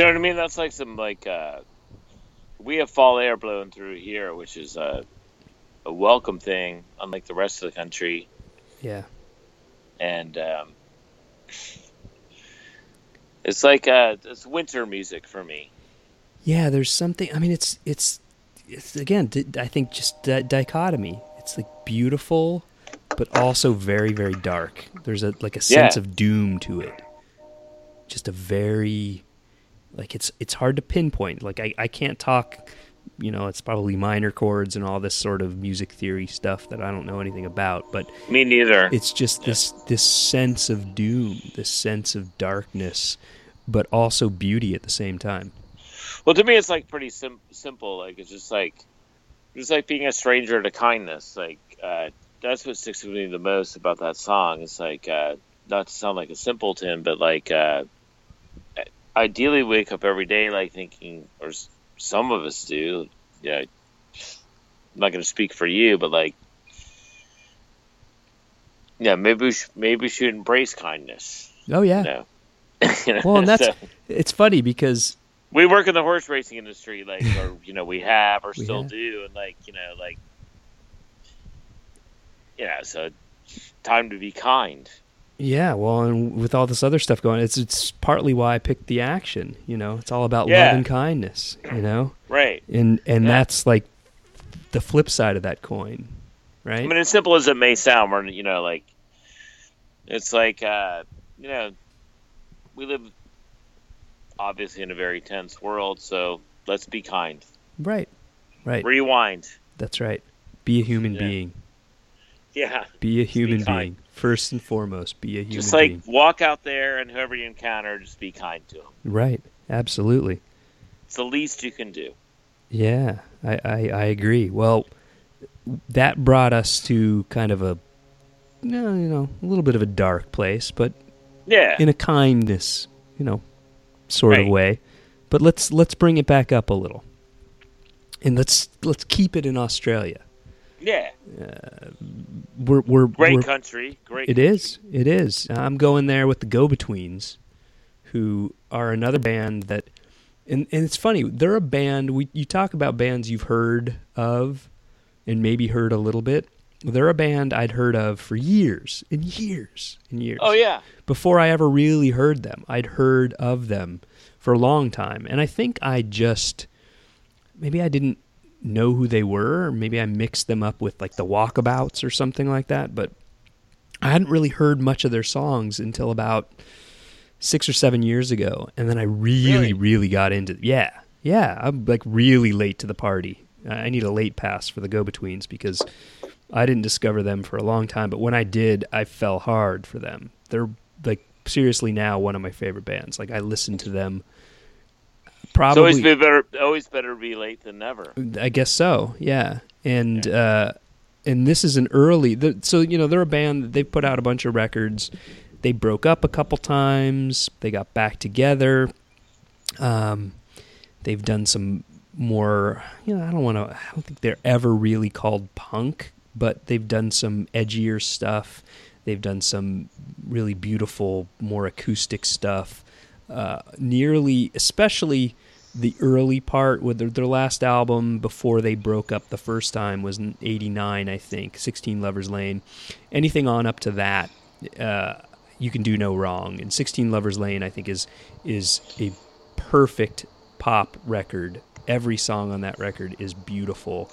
You know what I mean? That's like some like uh, we have fall air blowing through here, which is a a welcome thing, unlike the rest of the country. Yeah. And um, it's like uh, it's winter music for me. Yeah, there's something. I mean, it's it's it's again. I think just that dichotomy. It's like beautiful, but also very very dark. There's a like a sense Yeah. of doom to it. Just a very like it's it's hard to pinpoint. Like I I can't talk. You know, it's probably minor chords and all this sort of music theory stuff that I don't know anything about. But Me neither. it's just this this sense of doom, this sense of darkness, but also beauty at the same time. Well, to me, it's like pretty sim- simple. Like it's just like it's like being a stranger to kindness. Like uh, that's what sticks with me the most about that song. It's like uh, not to sound like a simpleton, but like uh, ideally wake up every day like thinking, or some of us do. Yeah, I'm not going to speak for you, but like. Yeah, maybe we sh- maybe we should embrace kindness. Oh yeah. No, You <laughs> know, Well, and that's so- it's funny because we work in the horse racing industry, like, <laughs> or you know, we have or We still have. do, and like, you know, like, yeah, so time to be kind. Yeah, well, and with all this other stuff going, it's it's partly why I picked the action. You know, it's all about Yeah. love and kindness. You know, Right. and and Yeah. that's like the flip side of that coin, right? I mean, as simple as it may sound, we're you know, like, it's like, uh, you know, we live obviously in a very tense world, so let's be kind. right, right. Rewind. That's right. Be a human Yeah. being. Yeah. Be a human kind. being. First and foremost, be a human Just like being. walk out there and whoever you encounter, just be kind to them. Right. Absolutely. It's the least you can do. Yeah, I, I, I agree. Well, that brought us to kind of a, no, you know, a little bit of a dark place, but Yeah. in a kindness, you know, sort of way. But let's let's bring it back up a little, and let's let's keep it in Australia. Yeah. Uh, we're we're, Great we're country. Great. It is. It is. I'm going there with the Go Betweens, who are another band that, and, and it's funny. They're a band. We you talk about bands you've heard of, and maybe heard a little bit. They're a band I'd heard of for years and years and years. Oh yeah. Before I ever really heard them, I'd heard of them for a long time, and I think I just maybe I didn't know who they were, or maybe I mixed them up with like the Walkabouts or something like that. But I hadn't really heard much of their songs until about six or seven years ago, and then I really, Really? really got into. Yeah, yeah, I'm like really late to the party. I need a late pass for the Go Betweens because I didn't discover them for a long time, but when I did, I fell hard for them. They're like seriously now one of my favorite bands. Like I listen to them. It's Probably, always been better. Always better be late than never. I guess so. Yeah, and uh, and this is an early. The, so you know they're a band that they put out a bunch of records. They broke up a couple times. They got back together. Um, they've done some more. You know, I don't want to. I don't think they're ever really called punk, but they've done some edgier stuff. They've done some really beautiful, more acoustic stuff. Uh, nearly, especially the early part with their, their last album before they broke up the first time was in 89 i think 16 lovers lane. Anything on up to that uh, you can do no wrong. And 16 lovers lane i think is is a perfect pop record. Every song on that record is beautiful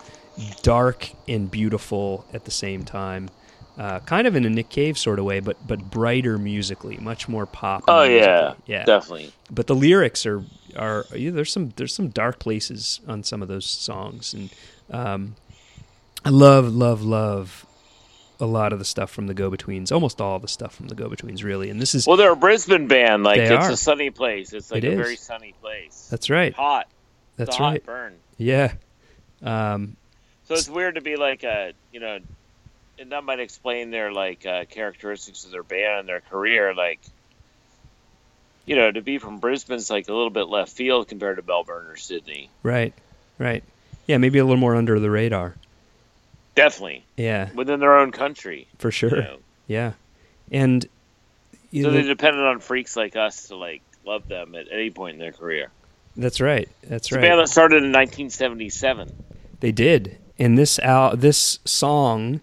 dark and beautiful at the same time uh, kind of in a Nick Cave sort of way, but but brighter musically, much more pop. Oh yeah, yeah, definitely. but the lyrics are are yeah, there's some there's some dark places on some of those songs and um, I love love love a lot of the stuff from the Go Betweens almost all the stuff from the Go Betweens really and this is Well, they're a Brisbane band. Like it's are. a sunny place. It's like It a is. very sunny place. that's right hot. That's hot right burn. yeah um, So it's weird to be like a you know, and that might explain their like uh, characteristics of their band and their career. Like, you know, to be from Brisbane's like a little bit left field compared to Melbourne or Sydney. right right yeah maybe a little more under the radar Definitely yeah within their own country. for You sure know? yeah and you So know, they depended on freaks like us to like love them at any point in their career. that's right that's It's a band that started in 1977. they did and this al- this song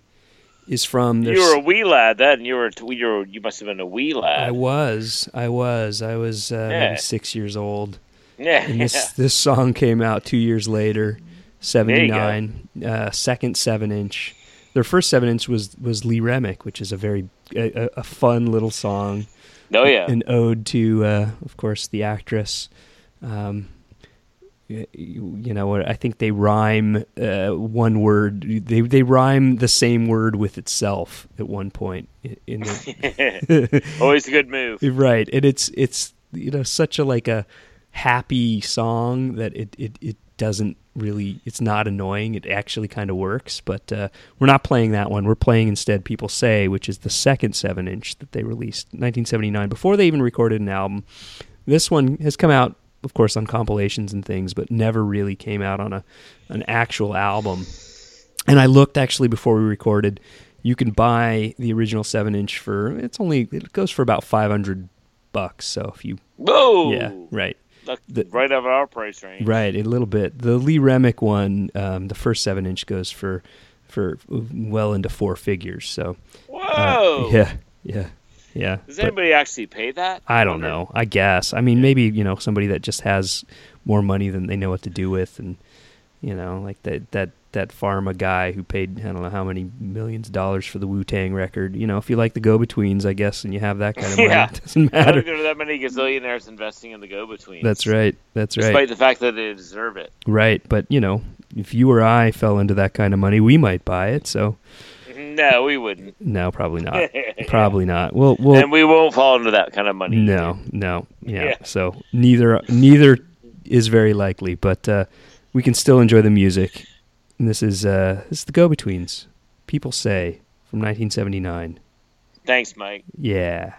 is from their You were a wee lad then. You were you were you must have been a wee lad. I was, I was, I was uh, Yeah. maybe six years old, yeah, and this <laughs> this song came out two years later, seventy nine, uh, second seven inch. Their first seven inch was was Lee Remick, which is a very a, a- fun little song, oh yeah. an ode to, uh, of course, the actress. Um, you, you know, I think they rhyme uh, one word. They they rhyme the same word with itself at one point in, the, <laughs> Always a good move. <laughs> Right, and it's it's you know such a like a happy song that it it, it doesn't really it's not annoying. It actually kind of works, but uh, we're not playing that one. We're playing instead "People Say," which is the second seven inch that they released, 1979, before they even recorded an album. This one has come out, of course, on compilations and things, but never really came out on a an actual album. And I looked actually before we recorded. You can buy the original seven inch for it's only it goes for about five hundred bucks. So if you Whoa! yeah right The- right out of our price range. right a little bit. The Lee Remick one, um, the first seven inch goes for for well into four figures. So uh, Whoa! yeah yeah yeah. Does But anybody actually pay that? I don't know. I guess. I mean, maybe you know somebody that just has more money than they know what to do with, and you know, like that that that pharma guy who paid I don't know how many millions of dollars for the Wu Tang record. You know, if you like the Go Betweens, I guess, and you have that kind of <laughs> money, Yeah. it doesn't I don't matter. there are that many gazillionaires investing in the go-betweens. That's right. That's right. Despite the fact that they deserve it. Right. But you know, if you or I fell into that kind of money, we might buy it. So No, we wouldn't. no, probably not. <laughs> Probably not. Well, well, and we won't fall into that kind of money. No, no, yeah. Yeah. So neither neither is very likely, but uh, we can still enjoy the music. And this is uh, this is the Go Betweens. People say from 1979. Thanks, Mike. Yeah.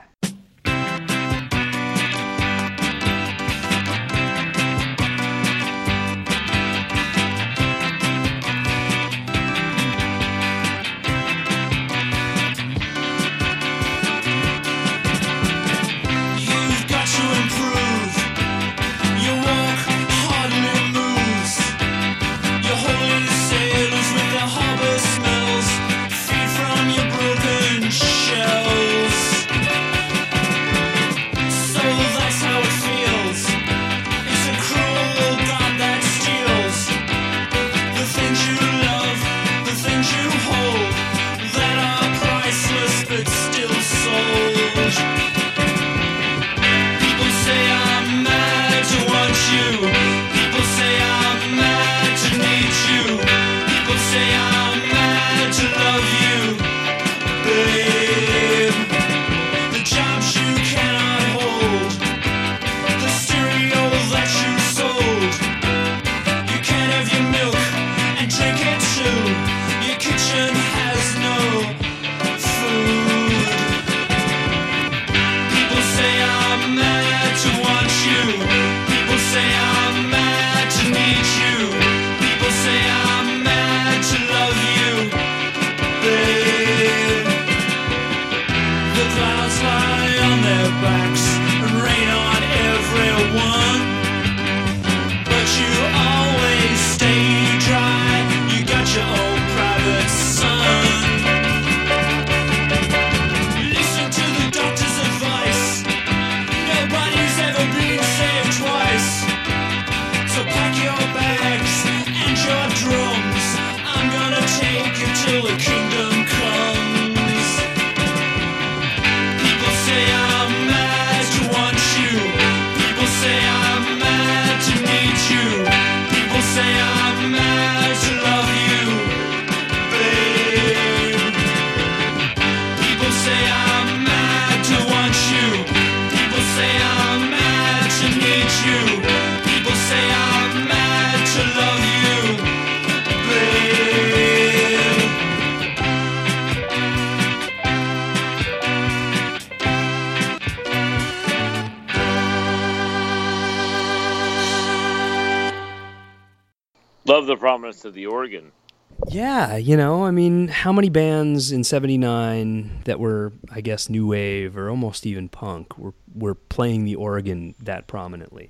Yeah, you know, I mean, how many bands in '79 that were, I guess, new wave or almost even punk were were playing the organ that prominently?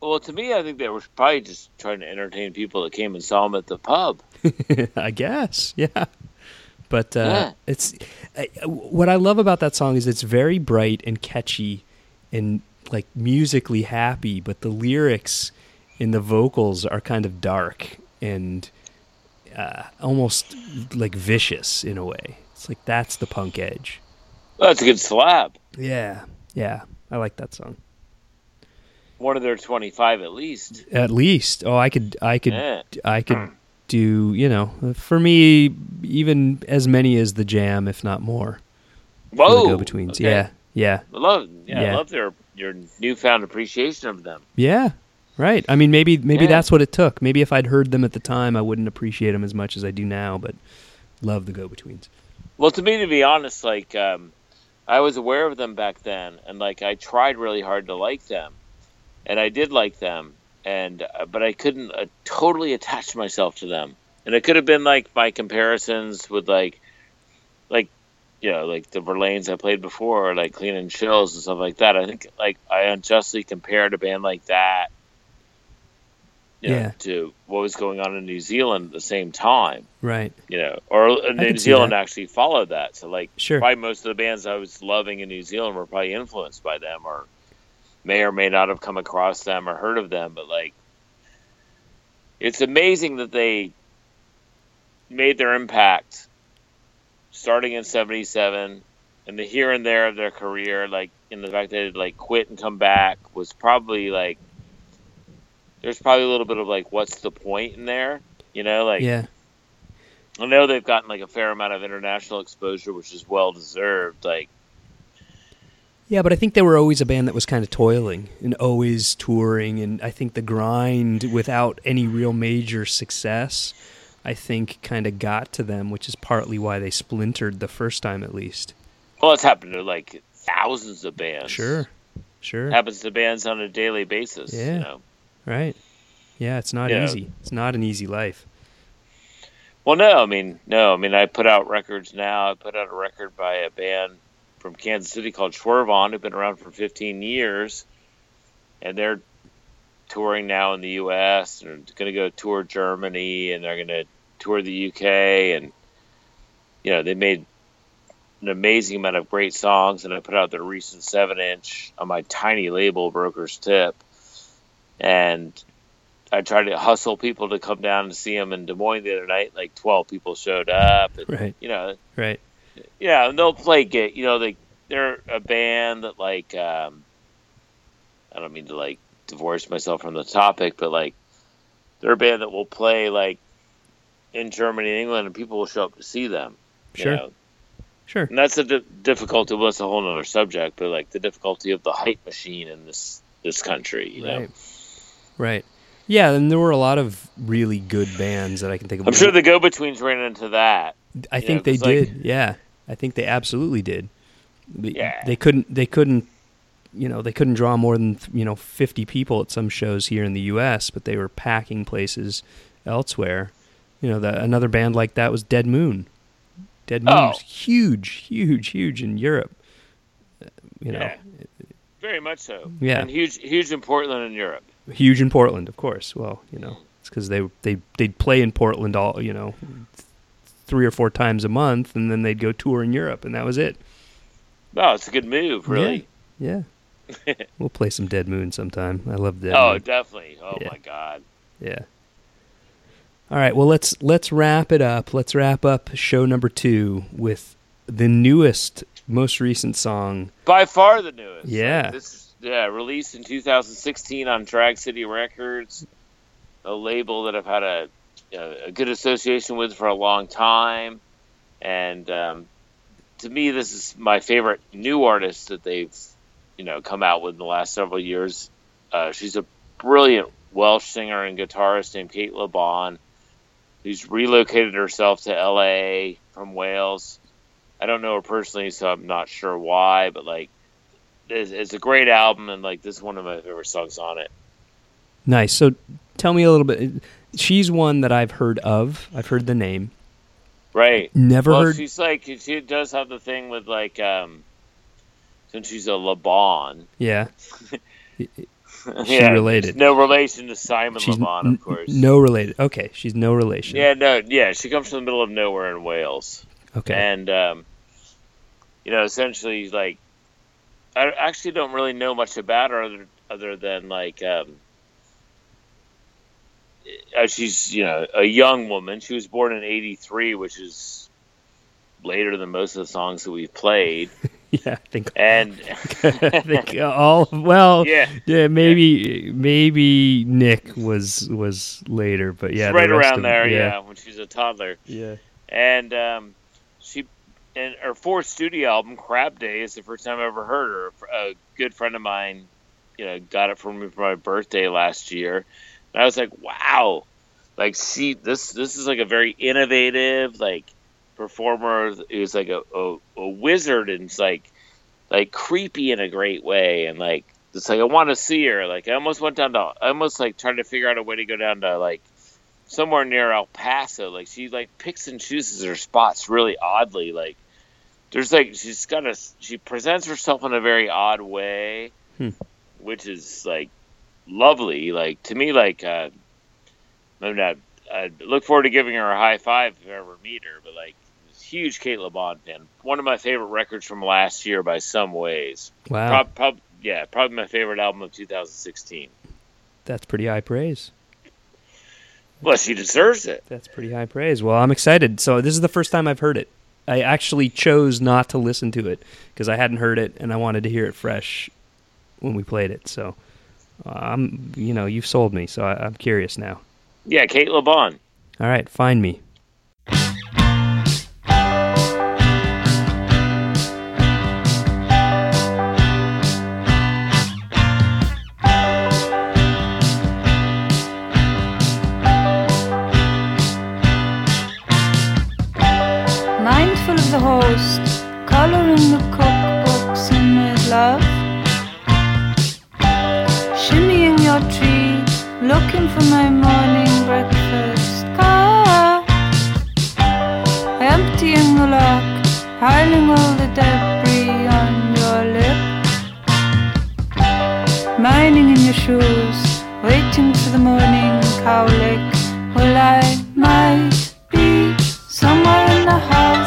Well, to me, I think they were probably just trying to entertain people that came and saw them at the pub. <laughs> I guess, yeah. But uh, Yeah. it's uh, what I love about that song is it's very bright and catchy and like musically happy, but the lyrics in the vocals are kind of dark and uh, almost like vicious in a way. It's like that's the punk edge. That's a good slap. Yeah, yeah, I like that song. One of their 25 at least. At least, oh, I could, I could, Yeah. I could do. You know, for me, even as many as the Jam, if not more. Whoa. the go betweens. okay. Yeah, yeah, I love, yeah, Yeah. I love their your newfound appreciation of them. yeah. Right. I mean, maybe maybe Yeah. that's what it took. Maybe if I'd heard them at the time, I wouldn't appreciate them as much as I do now. But love the go betweens. Well, to me, to be honest, like um, I was aware of them back then, and like I tried really hard to like them, and I did like them, and uh, but I couldn't uh, totally attach myself to them, and it could have been like my comparisons with like, like, you know, like the Verlaines I played before, or like Clean and Chills and stuff like that. I think like I unjustly compared a band like that, you know, Yeah. to what was going on in New Zealand at the same time Right. you know, or New Zealand actually followed that. So like, Sure. probably most of the bands I was loving in New Zealand were probably influenced by them, or may or may not have come across them or heard of them. But like, it's amazing that they made their impact starting in '77, and the here and there of their career, like in the fact that they like quit and come back, was probably like. There's probably a little bit of like, what's the point in there? You know, like Yeah. I know they've gotten like a fair amount of international exposure, which is well deserved. Like, Yeah, but I think they were always a band that was kind of toiling and always touring, and I think the grind without any real major success, I think, kind of got to them, which is partly why they splintered the first time, at least. well, it's happened to like thousands of bands. Sure, sure, It happens to bands on a daily basis. Yeah. You know. Right. Yeah, it's not easy. It's not an easy life. Well, no, I mean, no, I mean, I put out records now. I put out a record by a band from Kansas City called Schwervon, who've been around for 15 years, and they're touring now in the U.S. and are going to go tour Germany, and they're going to tour the U.K. and you know they made an amazing amount of great songs, and I put out their recent seven-inch on my tiny label, Broker's Tip, and I tried to hustle people to come down and see them in Des Moines the other night. Like 12 people showed up. And, Right, You know, right. yeah, and they'll play gig. You know, they they're a band that like um, I don't mean to like divorce myself from the topic, but like they're a band that will play like in Germany and England, and people will show up to see them. you Sure. know. Sure. and that's the di- difficulty. Well, it's a whole other subject, but like the difficulty of the hype machine in this this country. You know, Right. Yeah, and there were a lot of really good bands that I can think of. I'm sure the Go Betweens ran into that. I you think know, they 'cause, like- did. yeah, I think they absolutely did. They- Yeah. They couldn't. They couldn't. You know, they couldn't draw more than you know fifty people at some shows here in the U.S., but they were packing places elsewhere. You know, the, another band like that was Dead Moon. Dead Moon Oh. was huge, huge, huge in Europe. Uh, You know, Yeah. Very much so. Yeah. and huge, huge in Portland and Europe. Huge in Portland, of course. Well, you know, it's because they they they'd play in Portland all you know three or four times a month, and then they'd go tour in Europe, and that was it. No, it's a good move, really. Yeah. <laughs> we'll play some Dead Moon sometime. I love Dead Oh, Moon. definitely. Oh Yeah. my God. Yeah. All right, well let's let's wrap it up. Let's wrap up show number 2 with the newest most recent song. By far the newest. Yeah. Like, this yeah, released in 2016 on Drag City Records, a label that I've had a a, good association with for a long time, and um, to me, this is my favorite new artist that they've you know come out with in the last several years. Uh, she's a brilliant Welsh singer and guitarist named Cate Le Bon, who's relocated herself to L.A. from Wales. I don't know her personally, so I'm not sure why, but like, it's, it's a great album, and like, this is one of my favorite songs on it. Nice. So tell me a little bit. She's one that I've heard of. I've heard the name. Right. Never well, heard. she's like she does have the thing with like um, since she's a LeBon. Yeah. <laughs> yeah, related. No relation to Simon She's LeBon, of course. no related. Okay, she's no relation. Yeah, no, yeah. She comes from the middle of nowhere in Wales, Okay. and um, you know, essentially, like, I actually don't really know much about her other, other than like, um, uh, she's you know a young woman. She was born in '83, which is later than most of the songs that we've played, <laughs> yeah, I think. and <laughs> I think all well. <laughs> yeah, Yeah, maybe maybe Nick was was later, but yeah, right rest around there, yeah. when she was a toddler. yeah. and um, she and her fourth studio album crab day is the first time i ever heard her. A good friend of mine you know got it for me for my birthday last year. And i was like wow. Like see this this is like a very innovative like performer who's like a, a, a wizard and it's like like creepy in a great way. And like it's like i want to see her. Like i almost went down to i almost like tried to figure out a way to go down to like somewhere near El Paso. Like she like picks and chooses her spots really oddly. Like there's like she's got a she presents herself in a very odd way, Hmm. which is like lovely. Like to me, like uh, I'm not. I look forward to giving her a high five if I ever meet her. But like huge Cate Le Bon fan. One of my favorite records from last year by some ways. Wow, Prob, prob, yeah, probably my favorite album of 2016. that's pretty high praise. Well, she deserves it. That's pretty high praise. Well, I'm excited. So this is the first time I've heard it. I actually chose not to listen to it because I hadn't heard it and I wanted to hear it fresh when we played it. So uh, I'm, you know, you've sold me. So I, I'm curious now. Yeah, Cate Le Bon. All right, find me. Looking for my morning breakfast ah, cup. Emptying the lock, piling all the debris on your lip. Mining in your shoes, waiting for the morning cowlick. Well, I might be somewhere in the house,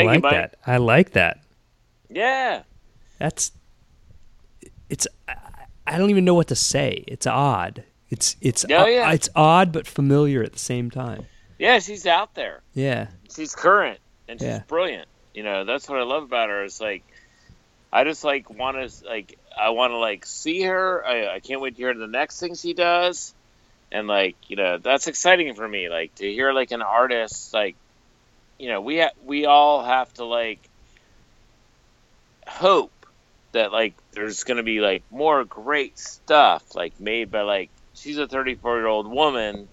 I Thank you, like Mike. that. I like that. Yeah. That's it's. I, I don't even know what to say. It's odd. It's it's Oh, yeah. it's odd but familiar at the same time. Yeah, she's out there. Yeah. She's current and she's Yeah. brilliant. You know, that's what I love about her. It's like, I just like want to like I want to like see her. I, I can't wait to hear the next thing she does, and like you know that's exciting for me. Like to hear like an artist like, you know, we ha- we all have to like hope that like there's gonna be like more great stuff like made by like she's a 34 year old woman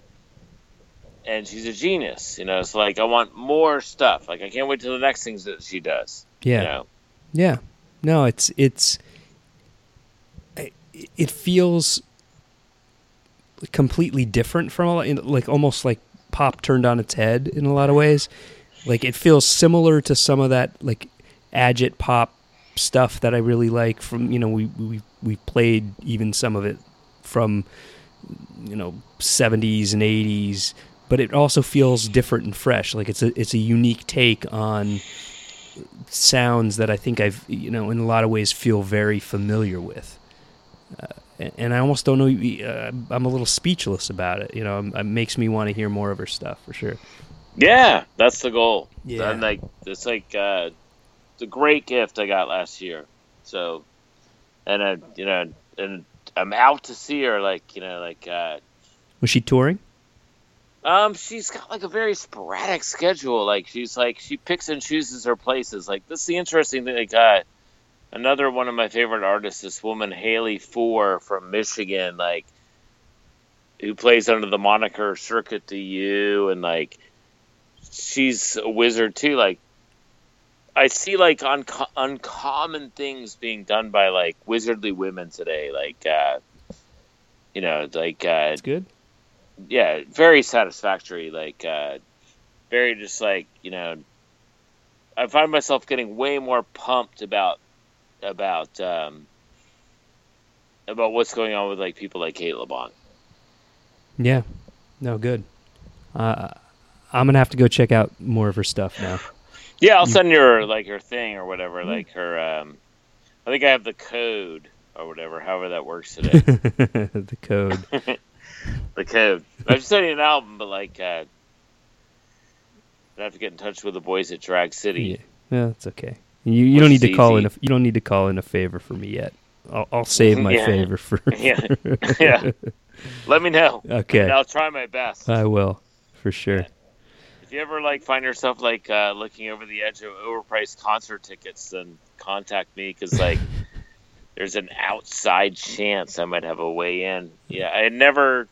and she's a genius you know so like i want more stuff like i can't wait till the next things that she does Yeah. you know Yeah. No, it's it's it it feels completely different from a lot, like almost like pop turned on its head in a lot of ways. Like it feels similar to some of that like agit pop stuff that I really like from, you know, we we we played even some of it from you know 70s and 80s, but it also feels different and fresh. Like it's a it's a unique take on sounds that I think I've, you know, in a lot of ways feel very familiar with. Uh, and, I almost don't know, uh, I'm a little speechless about it. You know, it makes me want to hear more of her stuff for sure. Yeah that's the goal Yeah. and like it's like uh it's a great gift i got last year so and i you know and i'm out to see her like you know like uh Was she touring? Um, she's got like a very sporadic schedule. Like she's like she picks and chooses her places. Like this is the interesting thing. Like uh, another one of my favorite artists, this woman Haley Fohr from Michigan, like who plays under the moniker Circuit des Yeux, and like she's a wizard too. Like I see like unco- uncommon things being done by like wizardly women today. Like uh, you know, like uh, That's good. yeah, very satisfactory. Like, uh, very just like you know, I find myself getting way more pumped about about um, about what's going on with like people like Cate Le Bon. Yeah. No, good. Uh, I'm going to have to go check out more of her stuff now. Yeah, I'll send her like her thing or whatever. Like her, um, I think I have the code or whatever. However that works today. <laughs> the code. <laughs> the code. I was sending an album, but like, uh, I have to get in touch with the boys at Drag City. Yeah. Yeah, that's okay. You, you don't need to call in. A, you don't need to call in a favor for me yet. I'll, I'll save my <laughs> Yeah. favor for. Yeah, yeah. Let me know. Okay. And I'll try my best. I will, for sure. If you ever like find yourself like uh, looking over the edge of overpriced concert tickets, then contact me because like <laughs> there's an outside chance I might have a way in. Yeah, I never,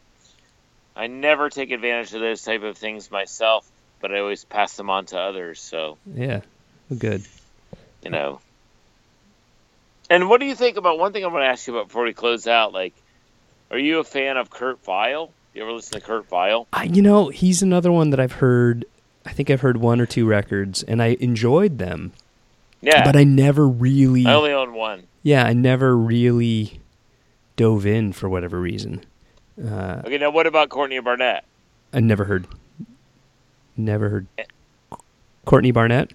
I never take advantage of those type of things myself, but I always pass them on to others. So Yeah. Good. you know. And what do you think about one thing I'm going to ask you about before we close out? Like, are you a fan of Kurt Vile? You ever listen to Kurt Vile? I, you know, he's another one that I've heard. I think I've heard one or two records, and I enjoyed them, Yeah, but I never really. I only own one. yeah, I never really dove in for whatever reason. Uh, Okay, now what about Courtney Barnett? I never heard. Never heard. Courtney Barnett.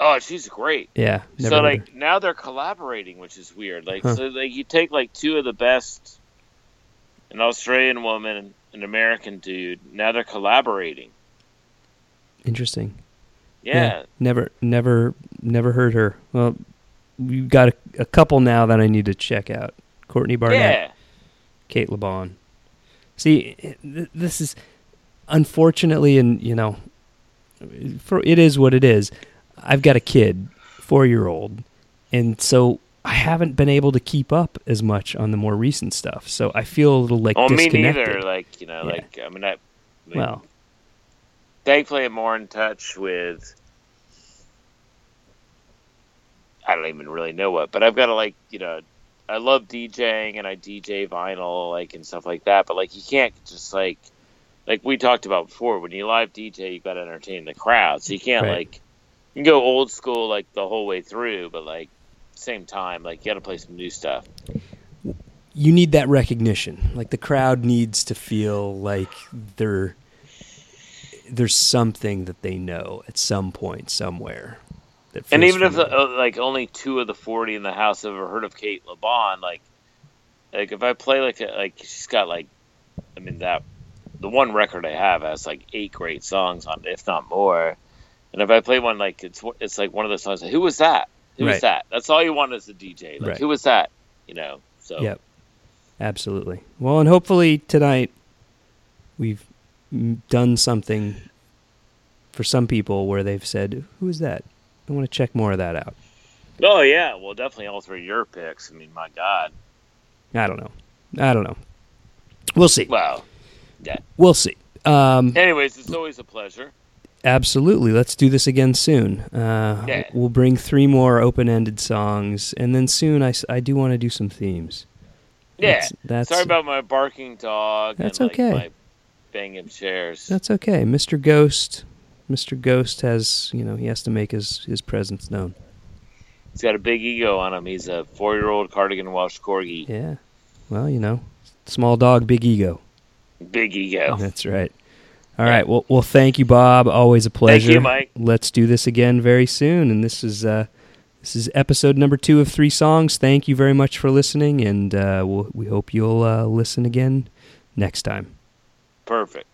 Oh, she's great. Yeah. So like her. now they're collaborating, which is weird. Like Huh. so like you take like two of the best an Australian woman and an American dude, now they're collaborating. Interesting. Yeah. Never, never, never heard her. Well, we've got a, a couple now that I need to check out. Courtney Barnett. Yeah. Cate Le Bon. See, th- this is unfortunately, and you know, for it is what it is. I've got a kid, four year old, and so I haven't been able to keep up as much on the more recent stuff. So I feel a little like Oh, me disconnected. neither. Like, you know, Yeah. like I mean I, mean, well, thankfully I'm more in touch with I don't even really know what, but I've got to like, you know, I love DJing and I DJ vinyl like and stuff like that, but like you can't just like like we talked about before when you live DJ you got to entertain the crowd. So you can't Right. like you can go old school like the whole way through, but like same time like you got to play some new stuff. you need that recognition. Like the crowd needs to feel like they're there's something that they know at some point somewhere. That And even if uh, like only two of the 40 in the house have ever heard of Cate Le Bon, like like if I play like a, like she's got like, I mean that, the one record I have has like eight great songs on, it, if not more. And if I play one like it's it's like one of those songs. Like, who was that? Who was Right. that? That's all you want as a DJ. Like Right. who was that? You know. So Yep. Absolutely. Well, and hopefully tonight we've done something for some people where they've said, "Who is that?" I want to check more of that out. Oh yeah. Well, definitely all three of your picks. I mean, my God. I don't know. I don't know. We'll see. Wow. Yeah. We'll see. Um, Anyways, it's always a pleasure. Absolutely. Let's do this again soon. Uh, Yeah. We'll bring three more open-ended songs, and then soon I do want to do some themes. Yeah. That's- that's- Sorry about my barking dog. That's and, like, okay. My banging chairs. That's okay. Mr. Ghost, Mr. Ghost has you know he has to make his his presence known. He's got a big ego on him. He's a four-year-old cardigan Welsh corgi. Yeah. Well, you know, small dog, big ego. Big ego. That's right. All right. Well, well, thank you, Bob. Always a pleasure. Thank you, Mike. Let's do this again very soon. And this is uh, this is episode number two of three songs. Thank you very much for listening, and uh, we'll, we hope you'll uh, listen again next time. Perfect.